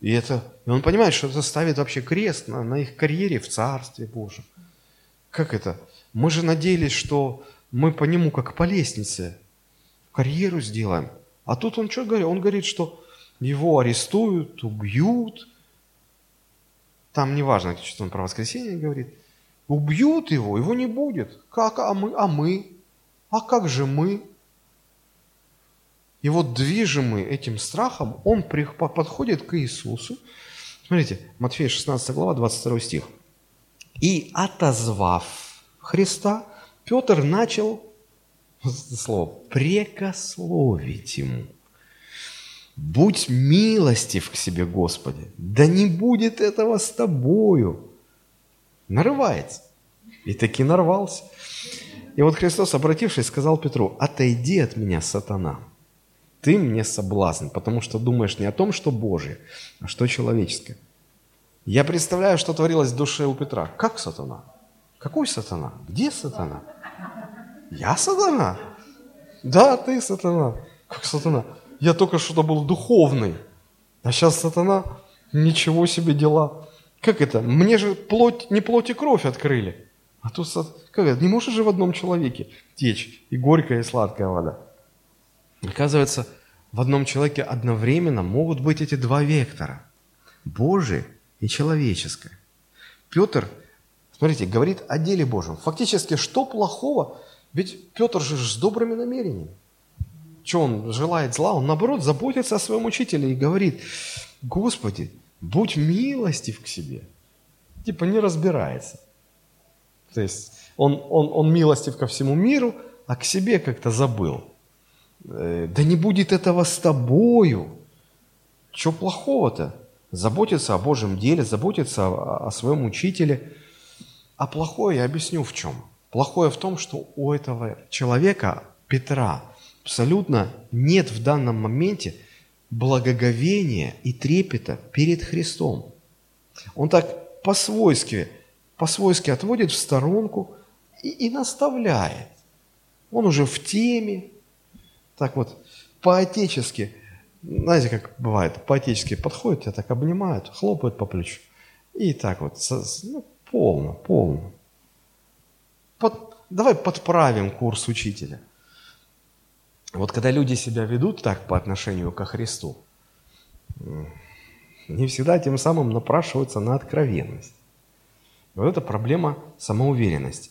И, это, и он понимает, что это ставит вообще крест на, на их карьере в Царстве Божьем. Как это? Мы же надеялись, что мы по нему как по лестнице карьеру сделаем. А тут он что говорит? Он говорит, что его арестуют, убьют – там не важно, что он про воскресенье говорит. Убьют его, его не будет. Как? А мы? А мы? А как же мы? И вот движимый этим страхом, он подходит к Иисусу. Смотрите, Матфея 16 глава, 22 стих. «И отозвав Христа, Петр начал, слово, прекословить ему». Будь милостив к себе, Господи, да не будет этого с тобою. Нарывается. И таки нарвался. И вот Христос, обратившись, сказал Петру, отойди от меня, сатана. Ты мне соблазн, потому что думаешь не о том, что Божие, а что человеческое. Я представляю, что творилось в душе у Петра. Как сатана? Какой сатана? Где сатана? Я сатана? Да, ты сатана. Как сатана? Я только что был духовный, а сейчас сатана, ничего себе дела. Как это? Мне же плоть, не плоть и кровь открыли. А тут, как это, не может же в одном человеке течь и горькая, и сладкая вода. Оказывается, в одном человеке одновременно могут быть эти два вектора. Божий и человеческое. Петр, смотрите, говорит о деле Божьем. Фактически, что плохого? Ведь Петр же с добрыми намерениями. Что он желает зла? Он, наоборот, заботится о своем учителе и говорит, Господи, будь милостив к себе. Типа не разбирается. То есть он, он, он милостив ко всему миру, а к себе как-то забыл. Э, да не будет этого с тобою. Что плохого-то? Заботиться о Божьем деле, заботиться о, о своем учителе. А плохое я объясню в чем. Плохое в том, что у этого человека, Петра, абсолютно нет в данном моменте благоговения и трепета перед Христом. Он так по-свойски, по-свойски отводит в сторонку и, и наставляет. Он уже в теме, так вот, по-отечески, знаете, как бывает, по-отечески подходит, тебя так обнимают, хлопают по плечу. И так вот, ну, полно, полно. Под, давай подправим курс учителя – вот когда люди себя ведут так по отношению ко Христу, не всегда тем самым напрашиваются на откровенность. вот это проблема самоуверенности.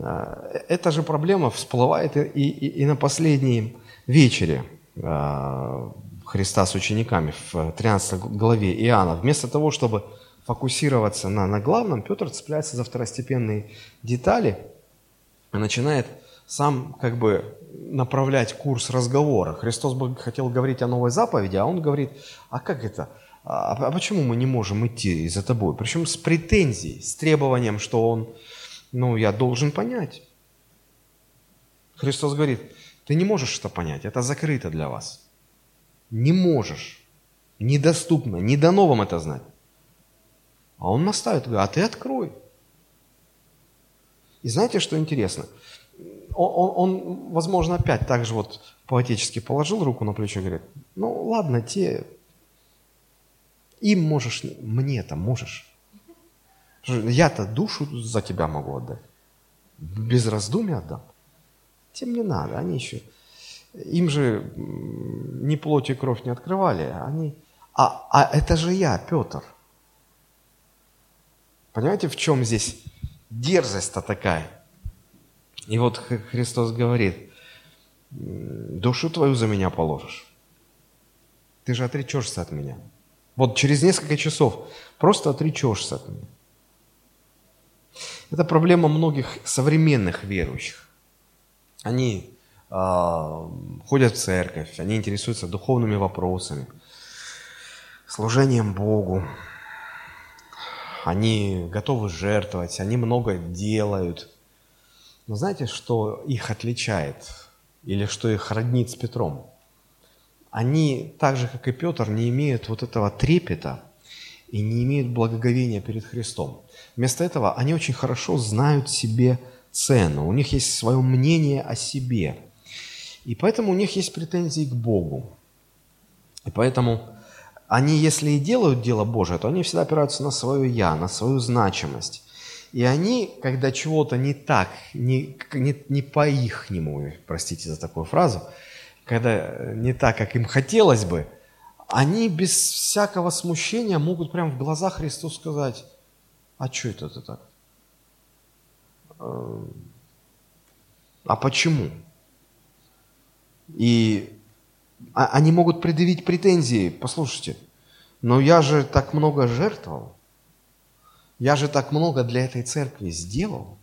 А, эта же проблема всплывает и, и, и на последнем вечере. э, Христа с учениками в 13 главе Иоанна. Вместо того, чтобы фокусироваться на, на главном, Петр цепляется за второстепенные детали и начинает сам как бы направлять курс разговора. Христос бы хотел говорить о новой заповеди, а он говорит, а как это? А, а почему мы не можем идти за тобой? Причем с претензией, с требованием, что он, ну, я должен понять. Христос говорит, ты не можешь это понять, это закрыто для вас. Не можешь, недоступно, не дано вам это знать. А он наставит, а ты открой. И знаете, что интересно? Он, он, возможно, опять так же вот поотечески положил руку на плечо и говорит, ну ладно, те, им можешь, мне-то можешь. Я-то душу за тебя могу отдать. Без раздумий отдам. Тем не надо, они еще... Им же ни плоть и кровь не открывали, они... А, а это же я, Петр. Понимаете, в чем здесь дерзость-то такая? И вот Христос говорит, душу твою за меня положишь. Ты же отречешься от меня. Вот через несколько часов просто отречешься от меня. Это проблема многих современных верующих. Они э, ходят в церковь, они интересуются духовными вопросами, служением Богу. Они готовы жертвовать, они много делают – но знаете, что их отличает или что их роднит с Петром? Они, так же как и Петр, не имеют вот этого трепета и не имеют благоговения перед Христом. Вместо этого они очень хорошо знают себе цену, у них есть свое мнение о себе. И поэтому у них есть претензии к Богу. И поэтому они, если и делают дело Божие, то они всегда опираются на свое «я», на свою значимость. И они, когда чего-то не так, не, не, не по-ихнему, простите за такую фразу, когда не так, как им хотелось бы, они без всякого смущения могут прямо в глаза Христу сказать, а что это ты так? А почему? И а, они могут предъявить претензии, послушайте, но я же так много жертвовал. Я же так много для этой церкви сделал.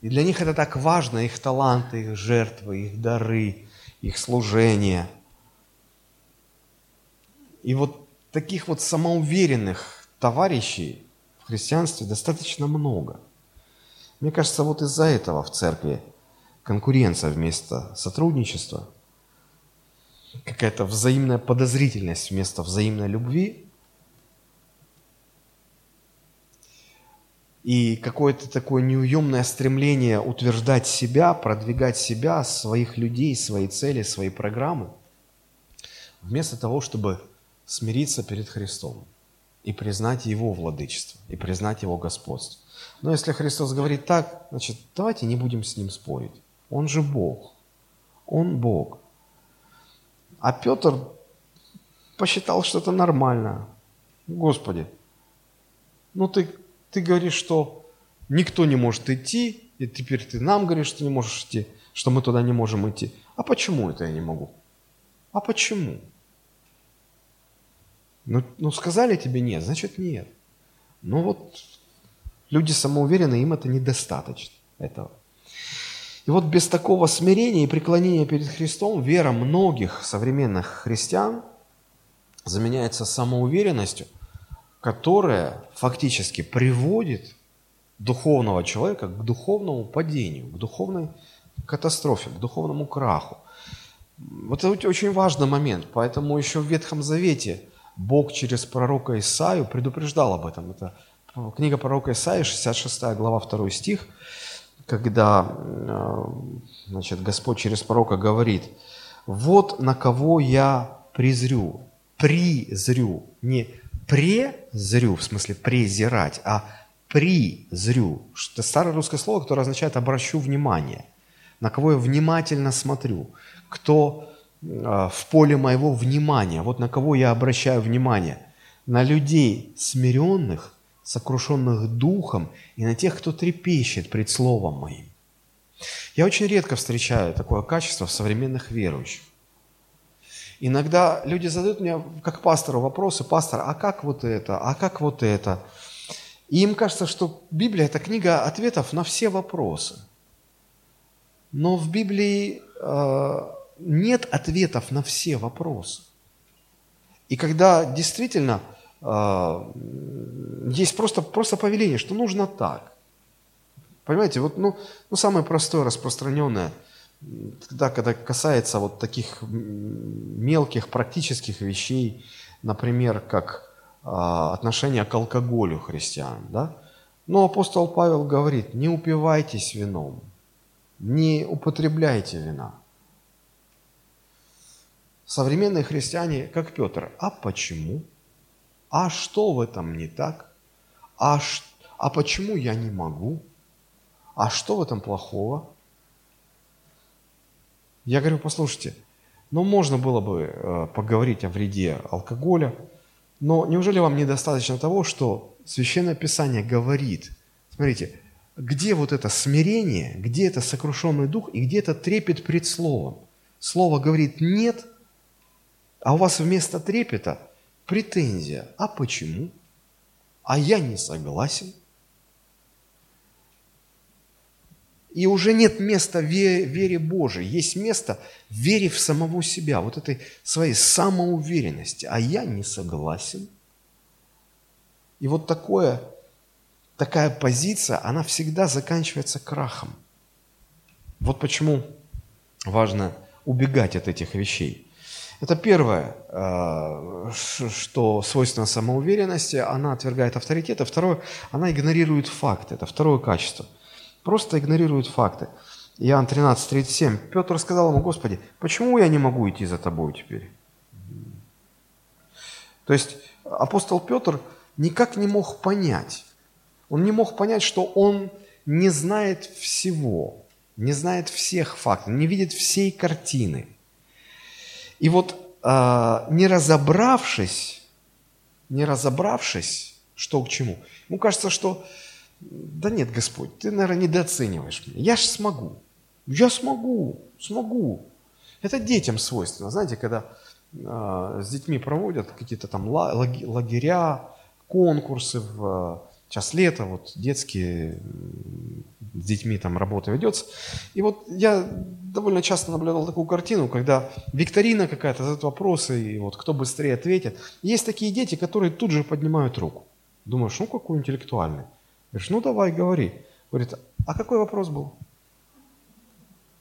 И для них это так важно, их таланты, их жертвы, их дары, их служение. И вот таких вот самоуверенных товарищей в христианстве достаточно много. Мне кажется, вот из-за этого в церкви конкуренция вместо сотрудничества, какая-то взаимная подозрительность вместо взаимной любви – и какое-то такое неуемное стремление утверждать себя, продвигать себя, своих людей, свои цели, свои программы, вместо того, чтобы смириться перед Христом и признать Его владычество, и признать Его господство. Но если Христос говорит так, значит, давайте не будем с Ним спорить. Он же Бог. Он Бог. А Петр посчитал, что это нормально. Господи, ну ты ты говоришь, что никто не может идти, и теперь ты нам говоришь, что не можешь идти, что мы туда не можем идти. А почему это я не могу? А почему? Ну, ну сказали тебе нет, значит нет. Ну вот люди самоуверены, им это недостаточно этого. И вот без такого смирения и преклонения перед Христом вера многих современных христиан заменяется самоуверенностью – которая фактически приводит духовного человека к духовному падению, к духовной катастрофе, к духовному краху. Вот это очень важный момент, поэтому еще в Ветхом Завете Бог через пророка Исаию предупреждал об этом. Это книга пророка Исаия, 66 глава, 2 стих, когда э, значит, Господь через пророка говорит, «Вот на кого я презрю, призрю, не презрю, в смысле презирать, а призрю. Это старое русское слово, которое означает обращу внимание. На кого я внимательно смотрю. Кто э, в поле моего внимания. Вот на кого я обращаю внимание. На людей смиренных, сокрушенных духом и на тех, кто трепещет пред словом моим. Я очень редко встречаю такое качество в современных верующих. Иногда люди задают мне, как пастору, вопросы, пастор, а как вот это, а как вот это? И им кажется, что Библия – это книга ответов на все вопросы. Но в Библии э, нет ответов на все вопросы. И когда действительно э, есть просто, просто повеление, что нужно так. Понимаете, вот ну, ну самое простое, распространенное, когда, когда касается вот таких мелких практических вещей, например, как э, отношение к алкоголю христиан, да? Но апостол Павел говорит, не упивайтесь вином, не употребляйте вина. Современные христиане, как Петр, а почему? А что в этом не так? А, а почему я не могу? А что в этом плохого? Я говорю, послушайте, ну можно было бы э, поговорить о вреде алкоголя, но неужели вам недостаточно того, что Священное Писание говорит, смотрите, где вот это смирение, где это сокрушенный дух и где это трепет пред Словом? Слово говорит «нет», а у вас вместо трепета претензия. А почему? А я не согласен. И уже нет места вере, Божией, есть место вере в самого себя, вот этой своей самоуверенности. А я не согласен. И вот такое, такая позиция, она всегда заканчивается крахом. Вот почему важно убегать от этих вещей. Это первое, э, что свойственно самоуверенности, она отвергает авторитет. А второе, она игнорирует факты. Это второе качество. Просто игнорирует факты. Иоанн 13, 37. Петр сказал ему, Господи, почему я не могу идти за тобой теперь? То есть апостол Петр никак не мог понять. Он не мог понять, что он не знает всего, не знает всех фактов, не видит всей картины. И вот э, не разобравшись, не разобравшись, что к чему, ему кажется, что да нет, Господь, ты, наверное, недооцениваешь меня. Я же смогу. Я смогу, смогу. Это детям свойственно. Знаете, когда э, с детьми проводят какие-то там лагеря, конкурсы в Сейчас лето, вот детские, с детьми там работа ведется. И вот я довольно часто наблюдал такую картину, когда викторина какая-то, задают вопросы, и вот кто быстрее ответит. Есть такие дети, которые тут же поднимают руку. Думаешь, ну какой интеллектуальный. Говоришь, ну давай, говори. Говорит, а какой вопрос был?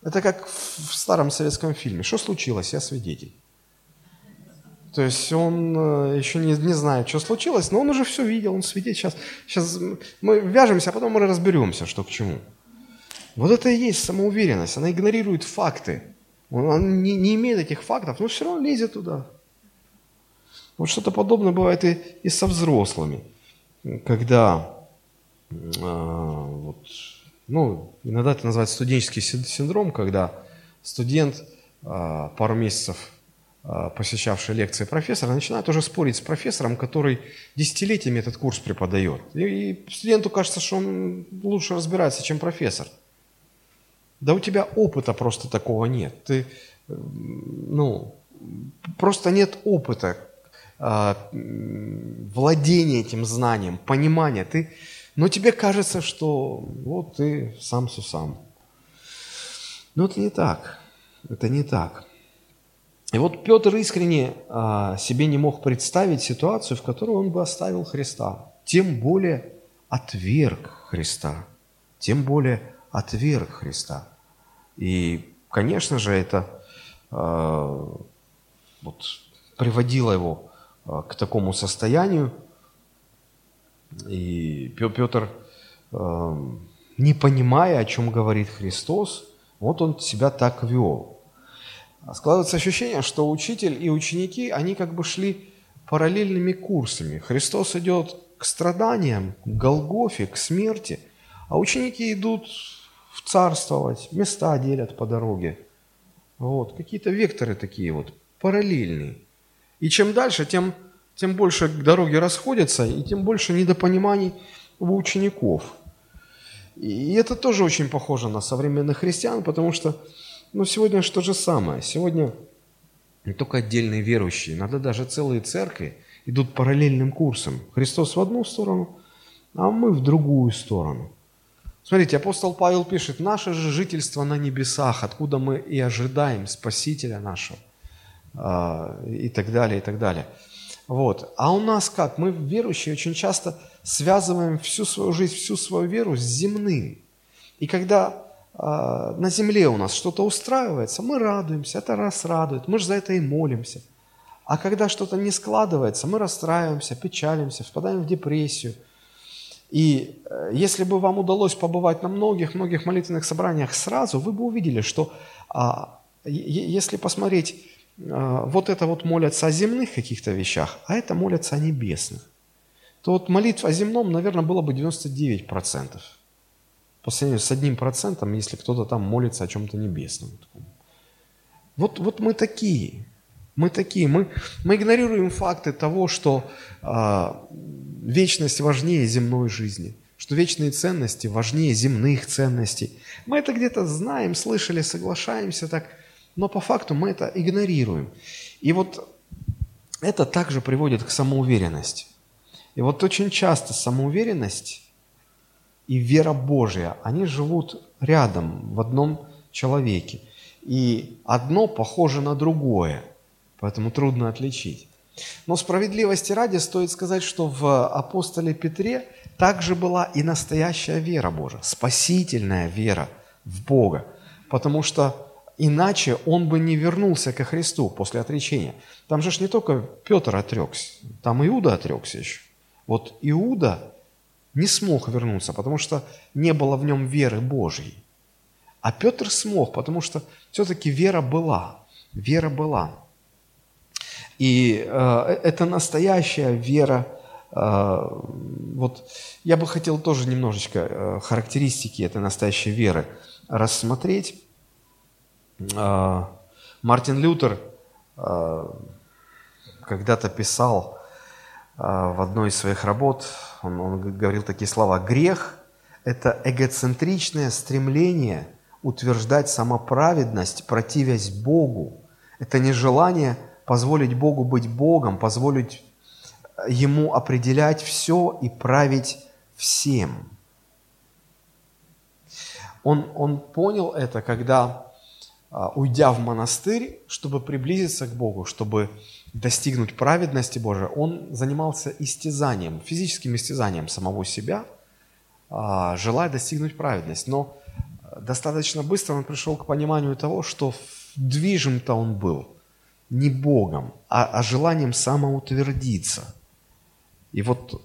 Это как в старом советском фильме. Что случилось? Я свидетель. То есть он э, еще не, не знает, что случилось, но он уже все видел, он свидетель. Сейчас, сейчас мы вяжемся, а потом мы разберемся, что к чему. Вот это и есть самоуверенность. Она игнорирует факты. Он не, не имеет этих фактов, но все равно лезет туда. Вот что-то подобное бывает и, и со взрослыми. Когда, вот, ну, иногда это называется студенческий синдром, когда студент э, пару месяцев а, посещавший лекции профессора, начинает уже спорить с профессором, который десятилетиями этот курс преподает. И, студенту кажется, что он лучше разбирается, чем профессор. Да у тебя опыта просто такого нет. Ты, ну, просто нет опыта э, владения этим знанием, понимания. Ты, но тебе кажется, что вот ты сам сусам. Но это не так. Это не так. И вот Петр искренне а, себе не мог представить ситуацию, в которой он бы оставил Христа. Тем более отверг Христа. Тем более отверг Христа. И, конечно же, это а, вот, приводило его а, к такому состоянию. И Петр, не понимая, о чем говорит Христос, вот он себя так вел. Складывается ощущение, что учитель и ученики, они как бы шли параллельными курсами. Христос идет к страданиям, к Голгофе, к смерти, а ученики идут в царствовать, места делят по дороге. Вот, какие-то векторы такие вот, параллельные. И чем дальше, тем, тем больше дороги расходятся, и тем больше недопониманий у учеников. И это тоже очень похоже на современных христиан, потому что ну, сегодня что же самое. Сегодня не только отдельные верующие, иногда даже целые церкви идут параллельным курсом. Христос в одну сторону, а мы в другую сторону. Смотрите, апостол Павел пишет, наше же жительство на небесах, откуда мы и ожидаем Спасителя нашего, а, и так далее, и так далее. Вот. А у нас как? Мы, верующие, очень часто связываем всю свою жизнь, всю свою веру с земным. И когда э, на земле у нас что-то устраивается, мы радуемся, это раз радует, мы же за это и молимся. А когда что-то не складывается, мы расстраиваемся, печалимся, впадаем в депрессию. И э, если бы вам удалось побывать на многих-многих молитвенных собраниях сразу, вы бы увидели, что а, если посмотреть, вот это вот молятся о земных каких-то вещах, а это молятся о небесных то вот молитва о земном, наверное, было бы 99%. По сравнению с одним процентом, если кто-то там молится о чем-то небесном. Вот, вот мы такие. Мы такие. Мы, мы игнорируем факты того, что а, вечность важнее земной жизни, что вечные ценности важнее земных ценностей. Мы это где-то знаем, слышали, соглашаемся так, но по факту мы это игнорируем. И вот это также приводит к самоуверенности. И вот очень часто самоуверенность и вера Божья, они живут рядом, в одном человеке. И одно похоже на другое, поэтому трудно отличить. Но справедливости ради стоит сказать, что в апостоле Петре также была и настоящая вера Божия, спасительная вера в Бога, потому что иначе он бы не вернулся ко Христу после отречения. Там же не только Петр отрекся, там Иуда отрекся еще. Вот Иуда не смог вернуться, потому что не было в нем веры Божьей. А Петр смог, потому что все-таки вера была. Вера была. И э, это настоящая вера. Э, вот я бы хотел тоже немножечко э, характеристики этой настоящей веры рассмотреть. Э, Мартин Лютер э, когда-то писал, а, в одной из своих работ, он, он говорил такие слова, «Грех – это эгоцентричное стремление утверждать самоправедность, противясь Богу. Это нежелание позволить Богу быть Богом, позволить Ему определять все и править всем». Он, он понял это, когда, а, уйдя в монастырь, чтобы приблизиться к Богу, чтобы достигнуть праведности Божией, он занимался истязанием, физическим истязанием самого себя, а, желая достигнуть праведности. Но достаточно быстро он пришел к пониманию того, что движим-то он был не Богом, а, а желанием самоутвердиться. И вот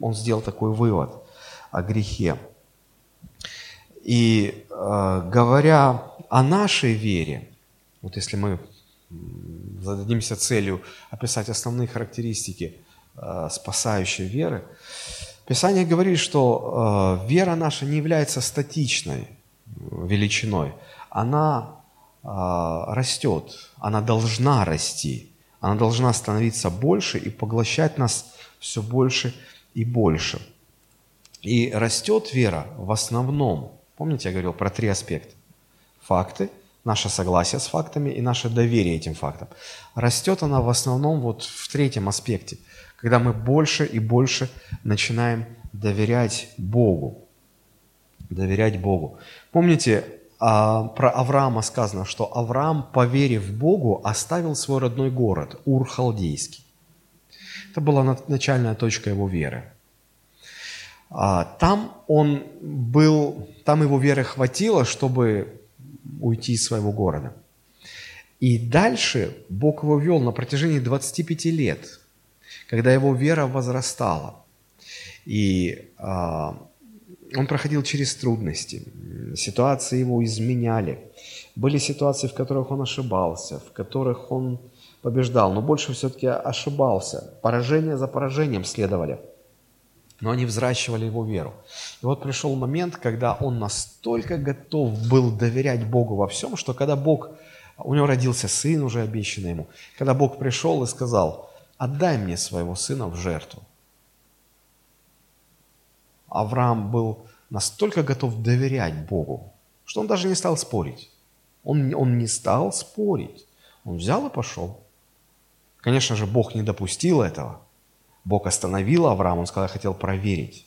он сделал такой вывод о грехе. И э, говоря о нашей вере, вот если мы зададимся целью описать основные характеристики э, спасающей веры, Писание говорит, что э, вера наша не является статичной величиной. Она э, растет, она должна расти, она должна становиться больше и поглощать нас все больше и больше. И растет вера в основном, помните, я говорил про три аспекта. Факты – наше согласие с фактами и наше доверие этим фактам. Растет она в основном вот в третьем аспекте, когда мы больше и больше начинаем доверять Богу. Доверять Богу. Помните, а, про Авраама сказано, что Авраам, поверив Богу, оставил свой родной город, Ур-Халдейский. Это была начальная точка его веры. А, там он был, там его веры хватило, чтобы уйти из своего города. И дальше Бог его вел на протяжении 25 лет, когда его вера возрастала. И а, он проходил через трудности, ситуации его изменяли. Были ситуации, в которых он ошибался, в которых он побеждал, но больше все-таки ошибался. Поражение за поражением следовали – но они взращивали его веру. И вот пришел момент, когда он настолько готов был доверять Богу во всем, что когда Бог, у него родился сын, уже обещанный ему, когда Бог пришел и сказал, отдай мне своего сына в жертву. Авраам был настолько готов доверять Богу, что он даже не стал спорить. Он, он не стал спорить. Он взял и пошел. Конечно же, Бог не допустил этого. Бог остановил Авраама, он сказал, я хотел проверить,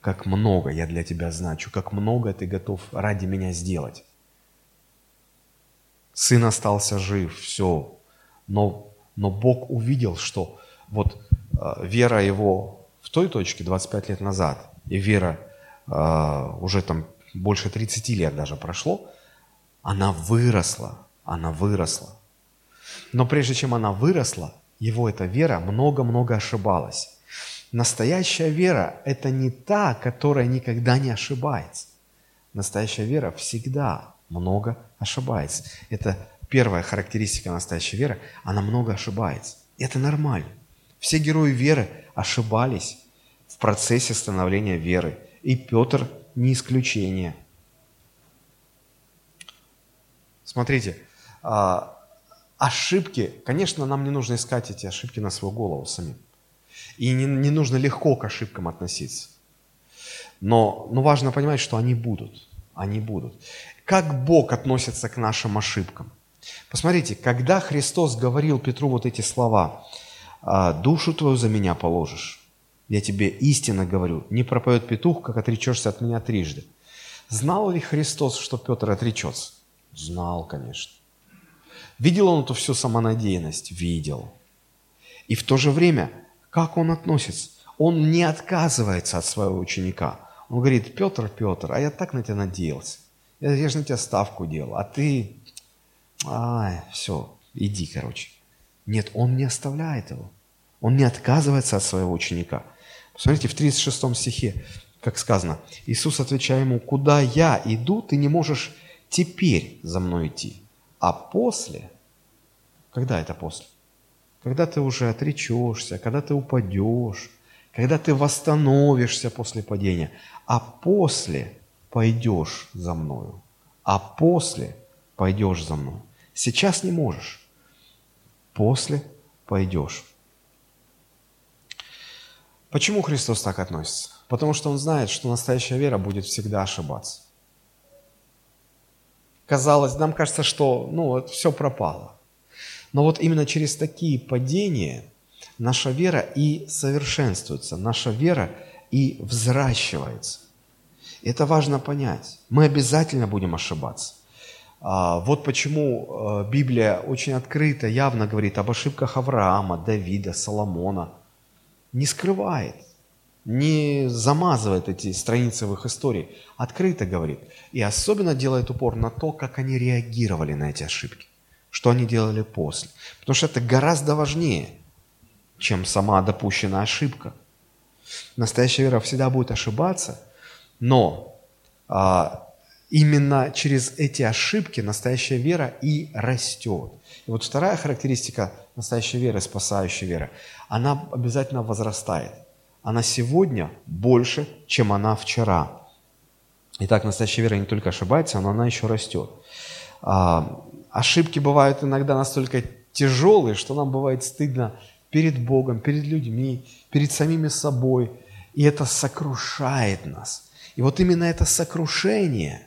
как много я для тебя значу, как много ты готов ради меня сделать. Сын остался жив, все. Но, но Бог увидел, что вот э, вера его в той точке 25 лет назад, и вера э, уже там больше 30 лет даже прошло, она выросла, она выросла. Но прежде чем она выросла, его эта вера много-много ошибалась. Настоящая вера – это не та, которая никогда не ошибается. Настоящая вера всегда много ошибается. Это первая характеристика настоящей веры. Она много ошибается. И это нормально. Все герои веры ошибались в процессе становления веры. И Петр не исключение. Смотрите, а, ошибки, конечно, нам не нужно искать эти ошибки на свою голову самим. И не, не нужно легко к ошибкам относиться. Но, но важно понимать, что они будут. Они будут. Как Бог относится к нашим ошибкам? Посмотрите, когда Христос говорил Петру вот эти слова, «А, «Душу твою за меня положишь», я тебе истинно говорю, не пропоет петух, как отречешься от меня трижды. Знал ли Христос, что Петр отречется? Знал, конечно. Видел он эту всю самонадеянность? Видел. И в то же время, как он относится? Он не отказывается от своего ученика. Он говорит, Петр, Петр, а я так на тебя надеялся. Я, я же на тебя ставку делал, а ты... Ай, все, иди, короче. Нет, он не оставляет его. Он не отказывается от своего ученика. Посмотрите, в 36 стихе, как сказано, Иисус, отвечая ему, «Куда я иду, ты не можешь теперь за мной идти, а после, когда это после? Когда ты уже отречешься, когда ты упадешь, когда ты восстановишься после падения, а после пойдешь за мною, а после пойдешь за мной. Сейчас не можешь, после пойдешь. Почему Христос так относится? Потому что Он знает, что настоящая вера будет всегда ошибаться казалось, нам кажется, что ну, вот все пропало. Но вот именно через такие падения наша вера и совершенствуется, наша вера и взращивается. Это важно понять. Мы обязательно будем ошибаться. А, вот почему а, Библия очень открыто, явно говорит об ошибках Авраама, Давида, Соломона. Не скрывает не замазывает эти страницы в их истории, открыто говорит. И особенно делает упор на то, как они реагировали на эти ошибки, что они делали после. Потому что это гораздо важнее, чем сама допущенная ошибка. Настоящая вера всегда будет ошибаться, но а, именно через эти ошибки настоящая вера и растет. И вот вторая характеристика настоящей веры, спасающей веры, она обязательно возрастает – она сегодня больше, чем она вчера. Итак, настоящая вера не только ошибается, но она еще растет. А, ошибки бывают иногда настолько тяжелые, что нам бывает стыдно перед Богом, перед людьми, перед самими собой. И это сокрушает нас. И вот именно это сокрушение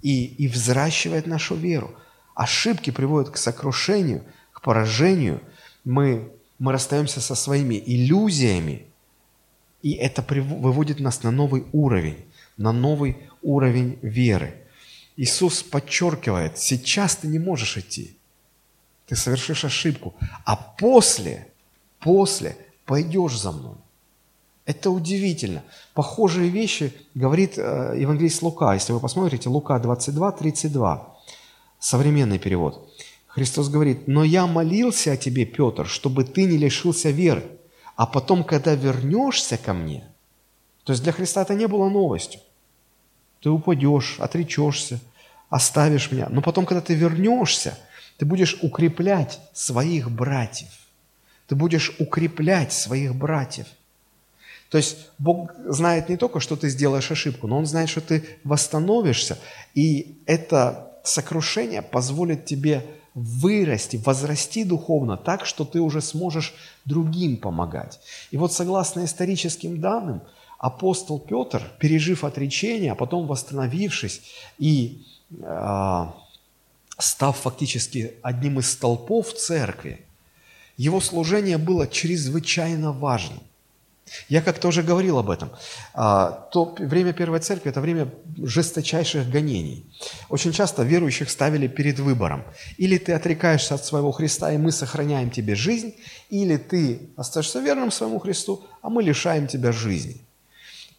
и, и взращивает нашу веру. Ошибки приводят к сокрушению, к поражению. Мы, мы расстаемся со своими иллюзиями, и это выводит нас на новый уровень, на новый уровень веры. Иисус подчеркивает, сейчас ты не можешь идти. Ты совершишь ошибку. А после, после пойдешь за мной. Это удивительно. Похожие вещи говорит э, евангелист Лука. Если вы посмотрите, Лука 22, 32, современный перевод. Христос говорит, «Но я молился о тебе, Петр, чтобы ты не лишился веры». А потом, когда вернешься ко мне, то есть для Христа это не было новостью. Ты упадешь, отречешься, оставишь меня. Но потом, когда ты вернешься, ты будешь укреплять своих братьев. Ты будешь укреплять своих братьев. То есть Бог знает не только, что ты сделаешь ошибку, но Он знает, что ты восстановишься. И это сокрушение позволит тебе вырасти, возрасти духовно так, что ты уже сможешь другим помогать. И вот согласно историческим данным, апостол Петр, пережив отречение, а потом восстановившись и э, став фактически одним из столпов церкви, его служение было чрезвычайно важным. Я как-то уже говорил об этом. А, то время Первой Церкви – это время жесточайших гонений. Очень часто верующих ставили перед выбором. Или ты отрекаешься от своего Христа, и мы сохраняем тебе жизнь, или ты остаешься верным своему Христу, а мы лишаем тебя жизни.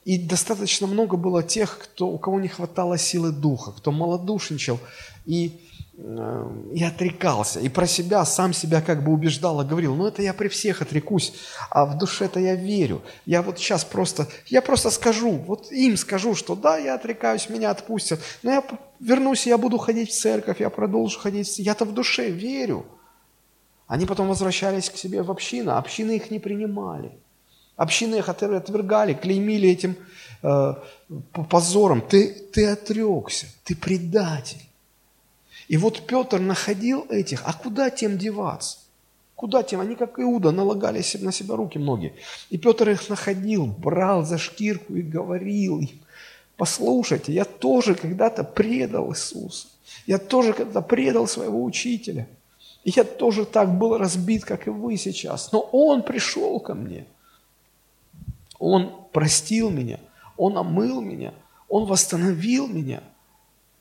И достаточно много было тех, кто, у кого не хватало силы духа, кто малодушничал и и отрекался, и про себя, сам себя как бы убеждал и говорил, ну это я при всех отрекусь, а в душе-то я верю. Я вот сейчас просто, я просто скажу, вот им скажу, что да, я отрекаюсь, меня отпустят, но я вернусь, я буду ходить в церковь, я продолжу ходить, я-то в душе верю. Они потом возвращались к себе в общину, а общины их не принимали. Общины их отвергали, клеймили этим э, позором. Ты, ты отрекся, ты предатель. И вот Петр находил этих, а куда тем деваться? Куда тем? Они, как Иуда, налагали на себя руки многие. И Петр их находил, брал за шкирку и говорил им, послушайте, я тоже когда-то предал Иисуса. Я тоже когда-то предал своего учителя. И я тоже так был разбит, как и вы сейчас. Но Он пришел ко мне. Он простил меня. Он омыл меня. Он восстановил меня –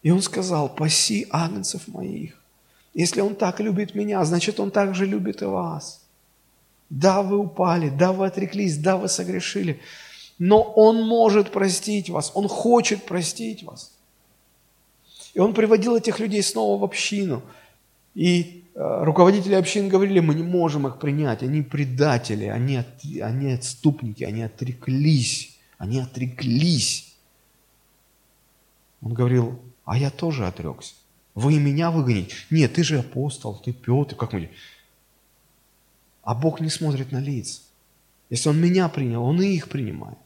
и он сказал, паси агнцев моих. Если он так любит меня, значит, он также любит и вас. Да, вы упали, да, вы отреклись, да, вы согрешили, но он может простить вас, он хочет простить вас. И он приводил этих людей снова в общину. И э, руководители общин говорили, мы не можем их принять, они предатели, они, от, они отступники, они отреклись, они отреклись. Он говорил, а я тоже отрекся. Вы меня выгоните? Нет, ты же апостол, ты Петр, как мы... А Бог не смотрит на лица. Если Он меня принял, Он и их принимает.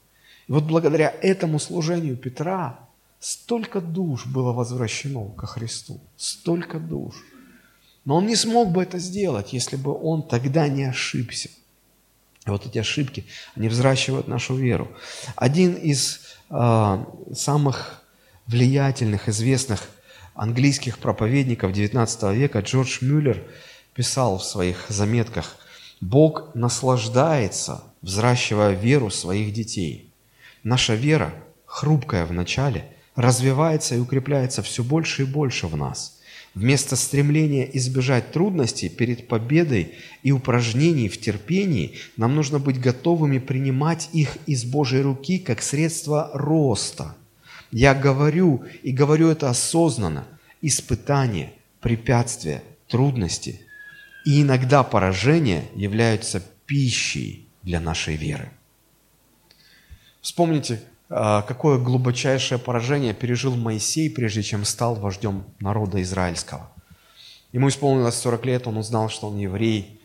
И вот благодаря этому служению Петра столько душ было возвращено ко Христу. Столько душ. Но он не смог бы это сделать, если бы он тогда не ошибся. И вот эти ошибки, они взращивают нашу веру. Один из э, самых влиятельных, известных английских проповедников XIX века Джордж Мюллер писал в своих заметках, «Бог наслаждается, взращивая веру своих детей. Наша вера, хрупкая в начале, развивается и укрепляется все больше и больше в нас – Вместо стремления избежать трудностей перед победой и упражнений в терпении, нам нужно быть готовыми принимать их из Божьей руки как средство роста – я говорю, и говорю это осознанно, испытания, препятствия, трудности и иногда поражения являются пищей для нашей веры. Вспомните, а, какое глубочайшее поражение пережил Моисей, прежде чем стал вождем народа израильского. Ему исполнилось 40 лет, он узнал, что он еврей,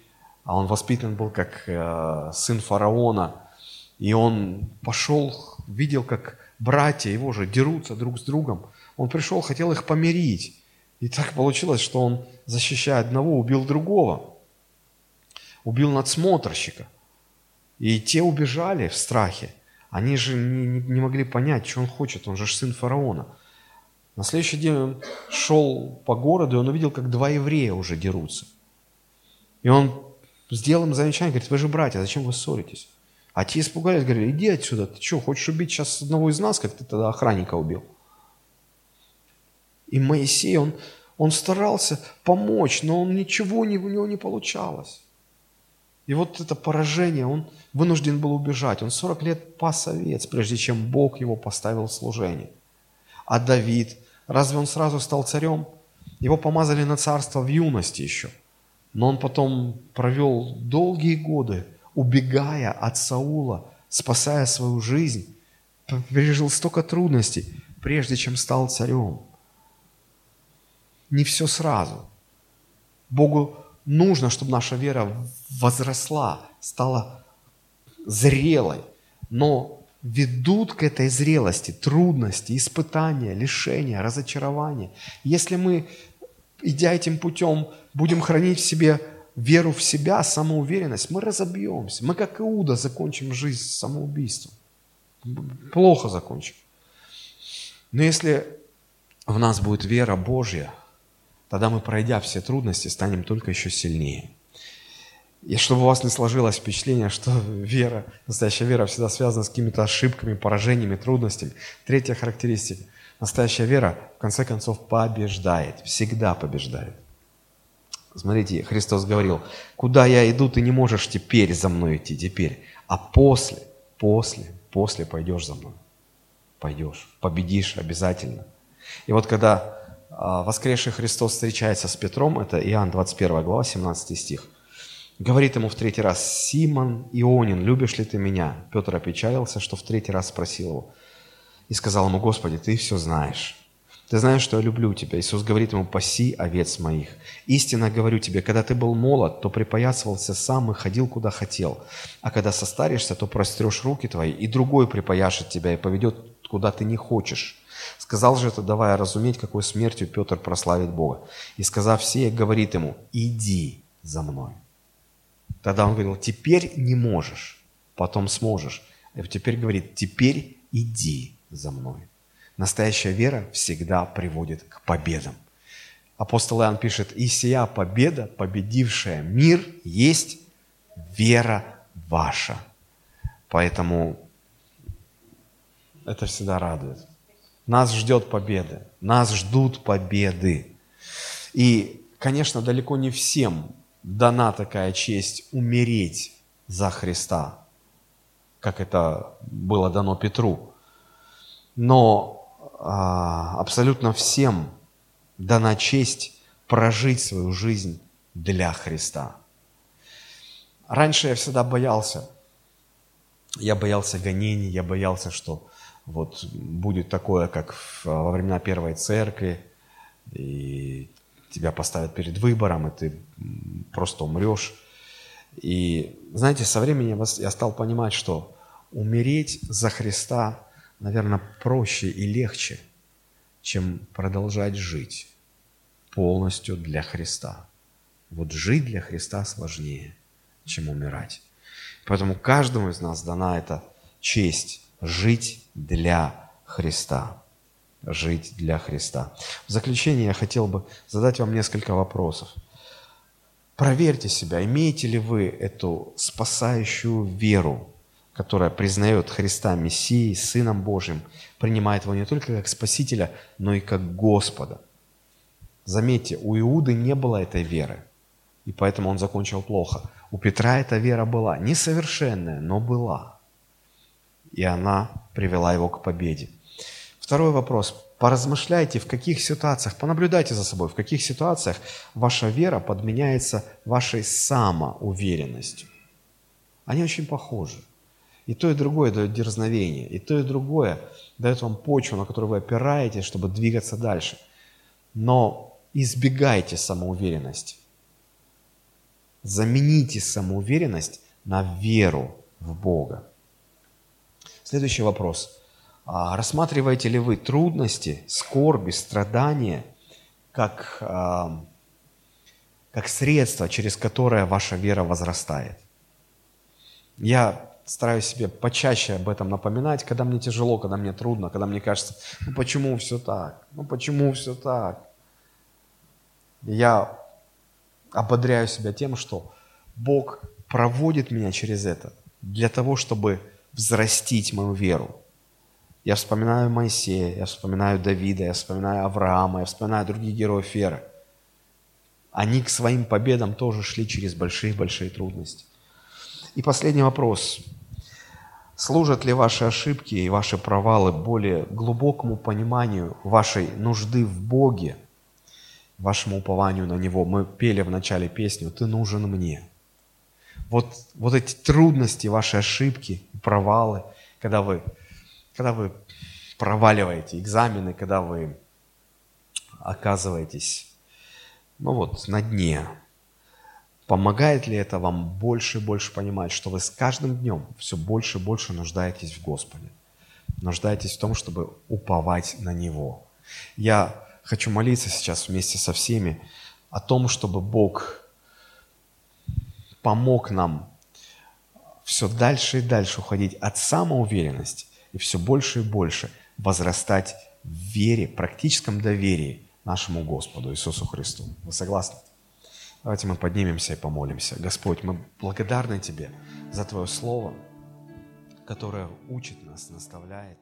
а он воспитан был как э, сын фараона. И он пошел, видел, как братья его же дерутся друг с другом. Он пришел, хотел их помирить. И так получилось, что он, защищая одного, убил другого. Убил надсмотрщика. И те убежали в страхе. Они же не, не, могли понять, что он хочет. Он же сын фараона. На следующий день он шел по городу, и он увидел, как два еврея уже дерутся. И он сделал им замечание, говорит, вы же братья, зачем вы ссоритесь? А те испугались, говорили, иди отсюда, ты что, хочешь убить сейчас одного из нас, как ты тогда охранника убил? И Моисей, он, он старался помочь, но он ничего не, у него не получалось. И вот это поражение, он вынужден был убежать. Он 40 лет пас овец, прежде чем Бог его поставил в служение. А Давид, разве он сразу стал царем? Его помазали на царство в юности еще. Но он потом провел долгие годы убегая от Саула, спасая свою жизнь, пережил столько трудностей, прежде чем стал царем. Не все сразу. Богу нужно, чтобы наша вера возросла, стала зрелой, но ведут к этой зрелости трудности, испытания, лишения, разочарования. Если мы, идя этим путем, будем хранить в себе веру в себя, самоуверенность, мы разобьемся. Мы, как Иуда, закончим жизнь самоубийством. плохо закончим. Но если в нас будет вера Божья, тогда мы, пройдя все трудности, станем только еще сильнее. И чтобы у вас не сложилось впечатление, что вера, настоящая вера всегда связана с какими-то ошибками, поражениями, трудностями. Третья характеристика. Настоящая вера, в конце концов, побеждает, всегда побеждает. Смотрите, Христос говорил, куда я иду, ты не можешь теперь за мной идти, теперь, а после, после, после пойдешь за мной. Пойдешь, победишь обязательно. И вот когда а, воскресший Христос встречается с Петром, это Иоанн 21 глава, 17 стих, говорит ему в третий раз, «Симон Ионин, любишь ли ты меня?» Петр опечалился, что в третий раз спросил его. И сказал ему, «Господи, ты все знаешь. Ты знаешь, что я люблю тебя». Иисус говорит ему, «Паси овец моих». «Истинно говорю тебе, когда ты был молод, то припоясывался сам и ходил, куда хотел. А когда состаришься, то прострешь руки твои, и другой припояшет тебя и поведет, куда ты не хочешь». Сказал же это, давая разуметь, какой смертью Петр прославит Бога. И сказав сие, говорит ему, иди за мной. Тогда он говорил, теперь не можешь, потом сможешь. И теперь говорит, теперь иди за мной. Настоящая вера всегда приводит к победам. Апостол Иоанн пишет, «И сия победа, победившая мир, есть вера ваша». Поэтому это всегда радует. Нас ждет победа, нас ждут победы. И, конечно, далеко не всем дана такая честь умереть за Христа, как это было дано Петру. Но абсолютно всем дана честь прожить свою жизнь для Христа. Раньше я всегда боялся. Я боялся гонений, я боялся, что вот будет такое, как во времена Первой Церкви, и тебя поставят перед выбором, и ты просто умрешь. И знаете, со временем я стал понимать, что умереть за Христа, наверное, проще и легче, чем продолжать жить полностью для Христа. Вот жить для Христа сложнее, чем умирать. Поэтому каждому из нас дана эта честь жить для Христа. Жить для Христа. В заключение я хотел бы задать вам несколько вопросов. Проверьте себя, имеете ли вы эту спасающую веру, которая признает Христа Мессией, Сыном Божьим, принимает его не только как Спасителя, но и как Господа. Заметьте, у Иуды не было этой веры, и поэтому он закончил плохо. У Петра эта вера была, несовершенная, но была и она привела его к победе. Второй вопрос. Поразмышляйте, в каких ситуациях, понаблюдайте за собой, в каких ситуациях ваша вера подменяется вашей самоуверенностью. Они очень похожи. И то, и другое дает дерзновение, и то, и другое дает вам почву, на которую вы опираетесь, чтобы двигаться дальше. Но избегайте самоуверенности. Замените самоуверенность на веру в Бога. Следующий вопрос. А рассматриваете ли вы трудности, скорби, страдания как, а, как средство, через которое ваша вера возрастает? Я стараюсь себе почаще об этом напоминать, когда мне тяжело, когда мне трудно, когда мне кажется, ну почему все так, ну почему все так. я ободряю себя тем, что Бог проводит меня через это для того, чтобы взрастить мою веру. Я вспоминаю Моисея, я вспоминаю Давида, я вспоминаю Авраама, я вспоминаю других героев веры. Они к своим победам тоже шли через большие-большие трудности. И последний вопрос. Служат ли ваши ошибки и ваши провалы более глубокому пониманию вашей нужды в Боге, вашему упованию на Него? Мы пели в начале песню «Ты нужен мне» вот, вот эти трудности, ваши ошибки, провалы, когда вы, когда вы проваливаете экзамены, когда вы оказываетесь ну вот, на дне. Помогает ли это вам больше и больше понимать, что вы с каждым днем все больше и больше нуждаетесь в Господе? Нуждаетесь в том, чтобы уповать на Него. Я хочу молиться сейчас вместе со всеми о том, чтобы Бог помог нам все дальше и дальше уходить от самоуверенности и все больше и больше возрастать в вере, практическом доверии нашему Господу Иисусу Христу. Вы согласны? Давайте мы поднимемся и помолимся. Господь, мы благодарны Тебе за Твое Слово, которое учит нас, наставляет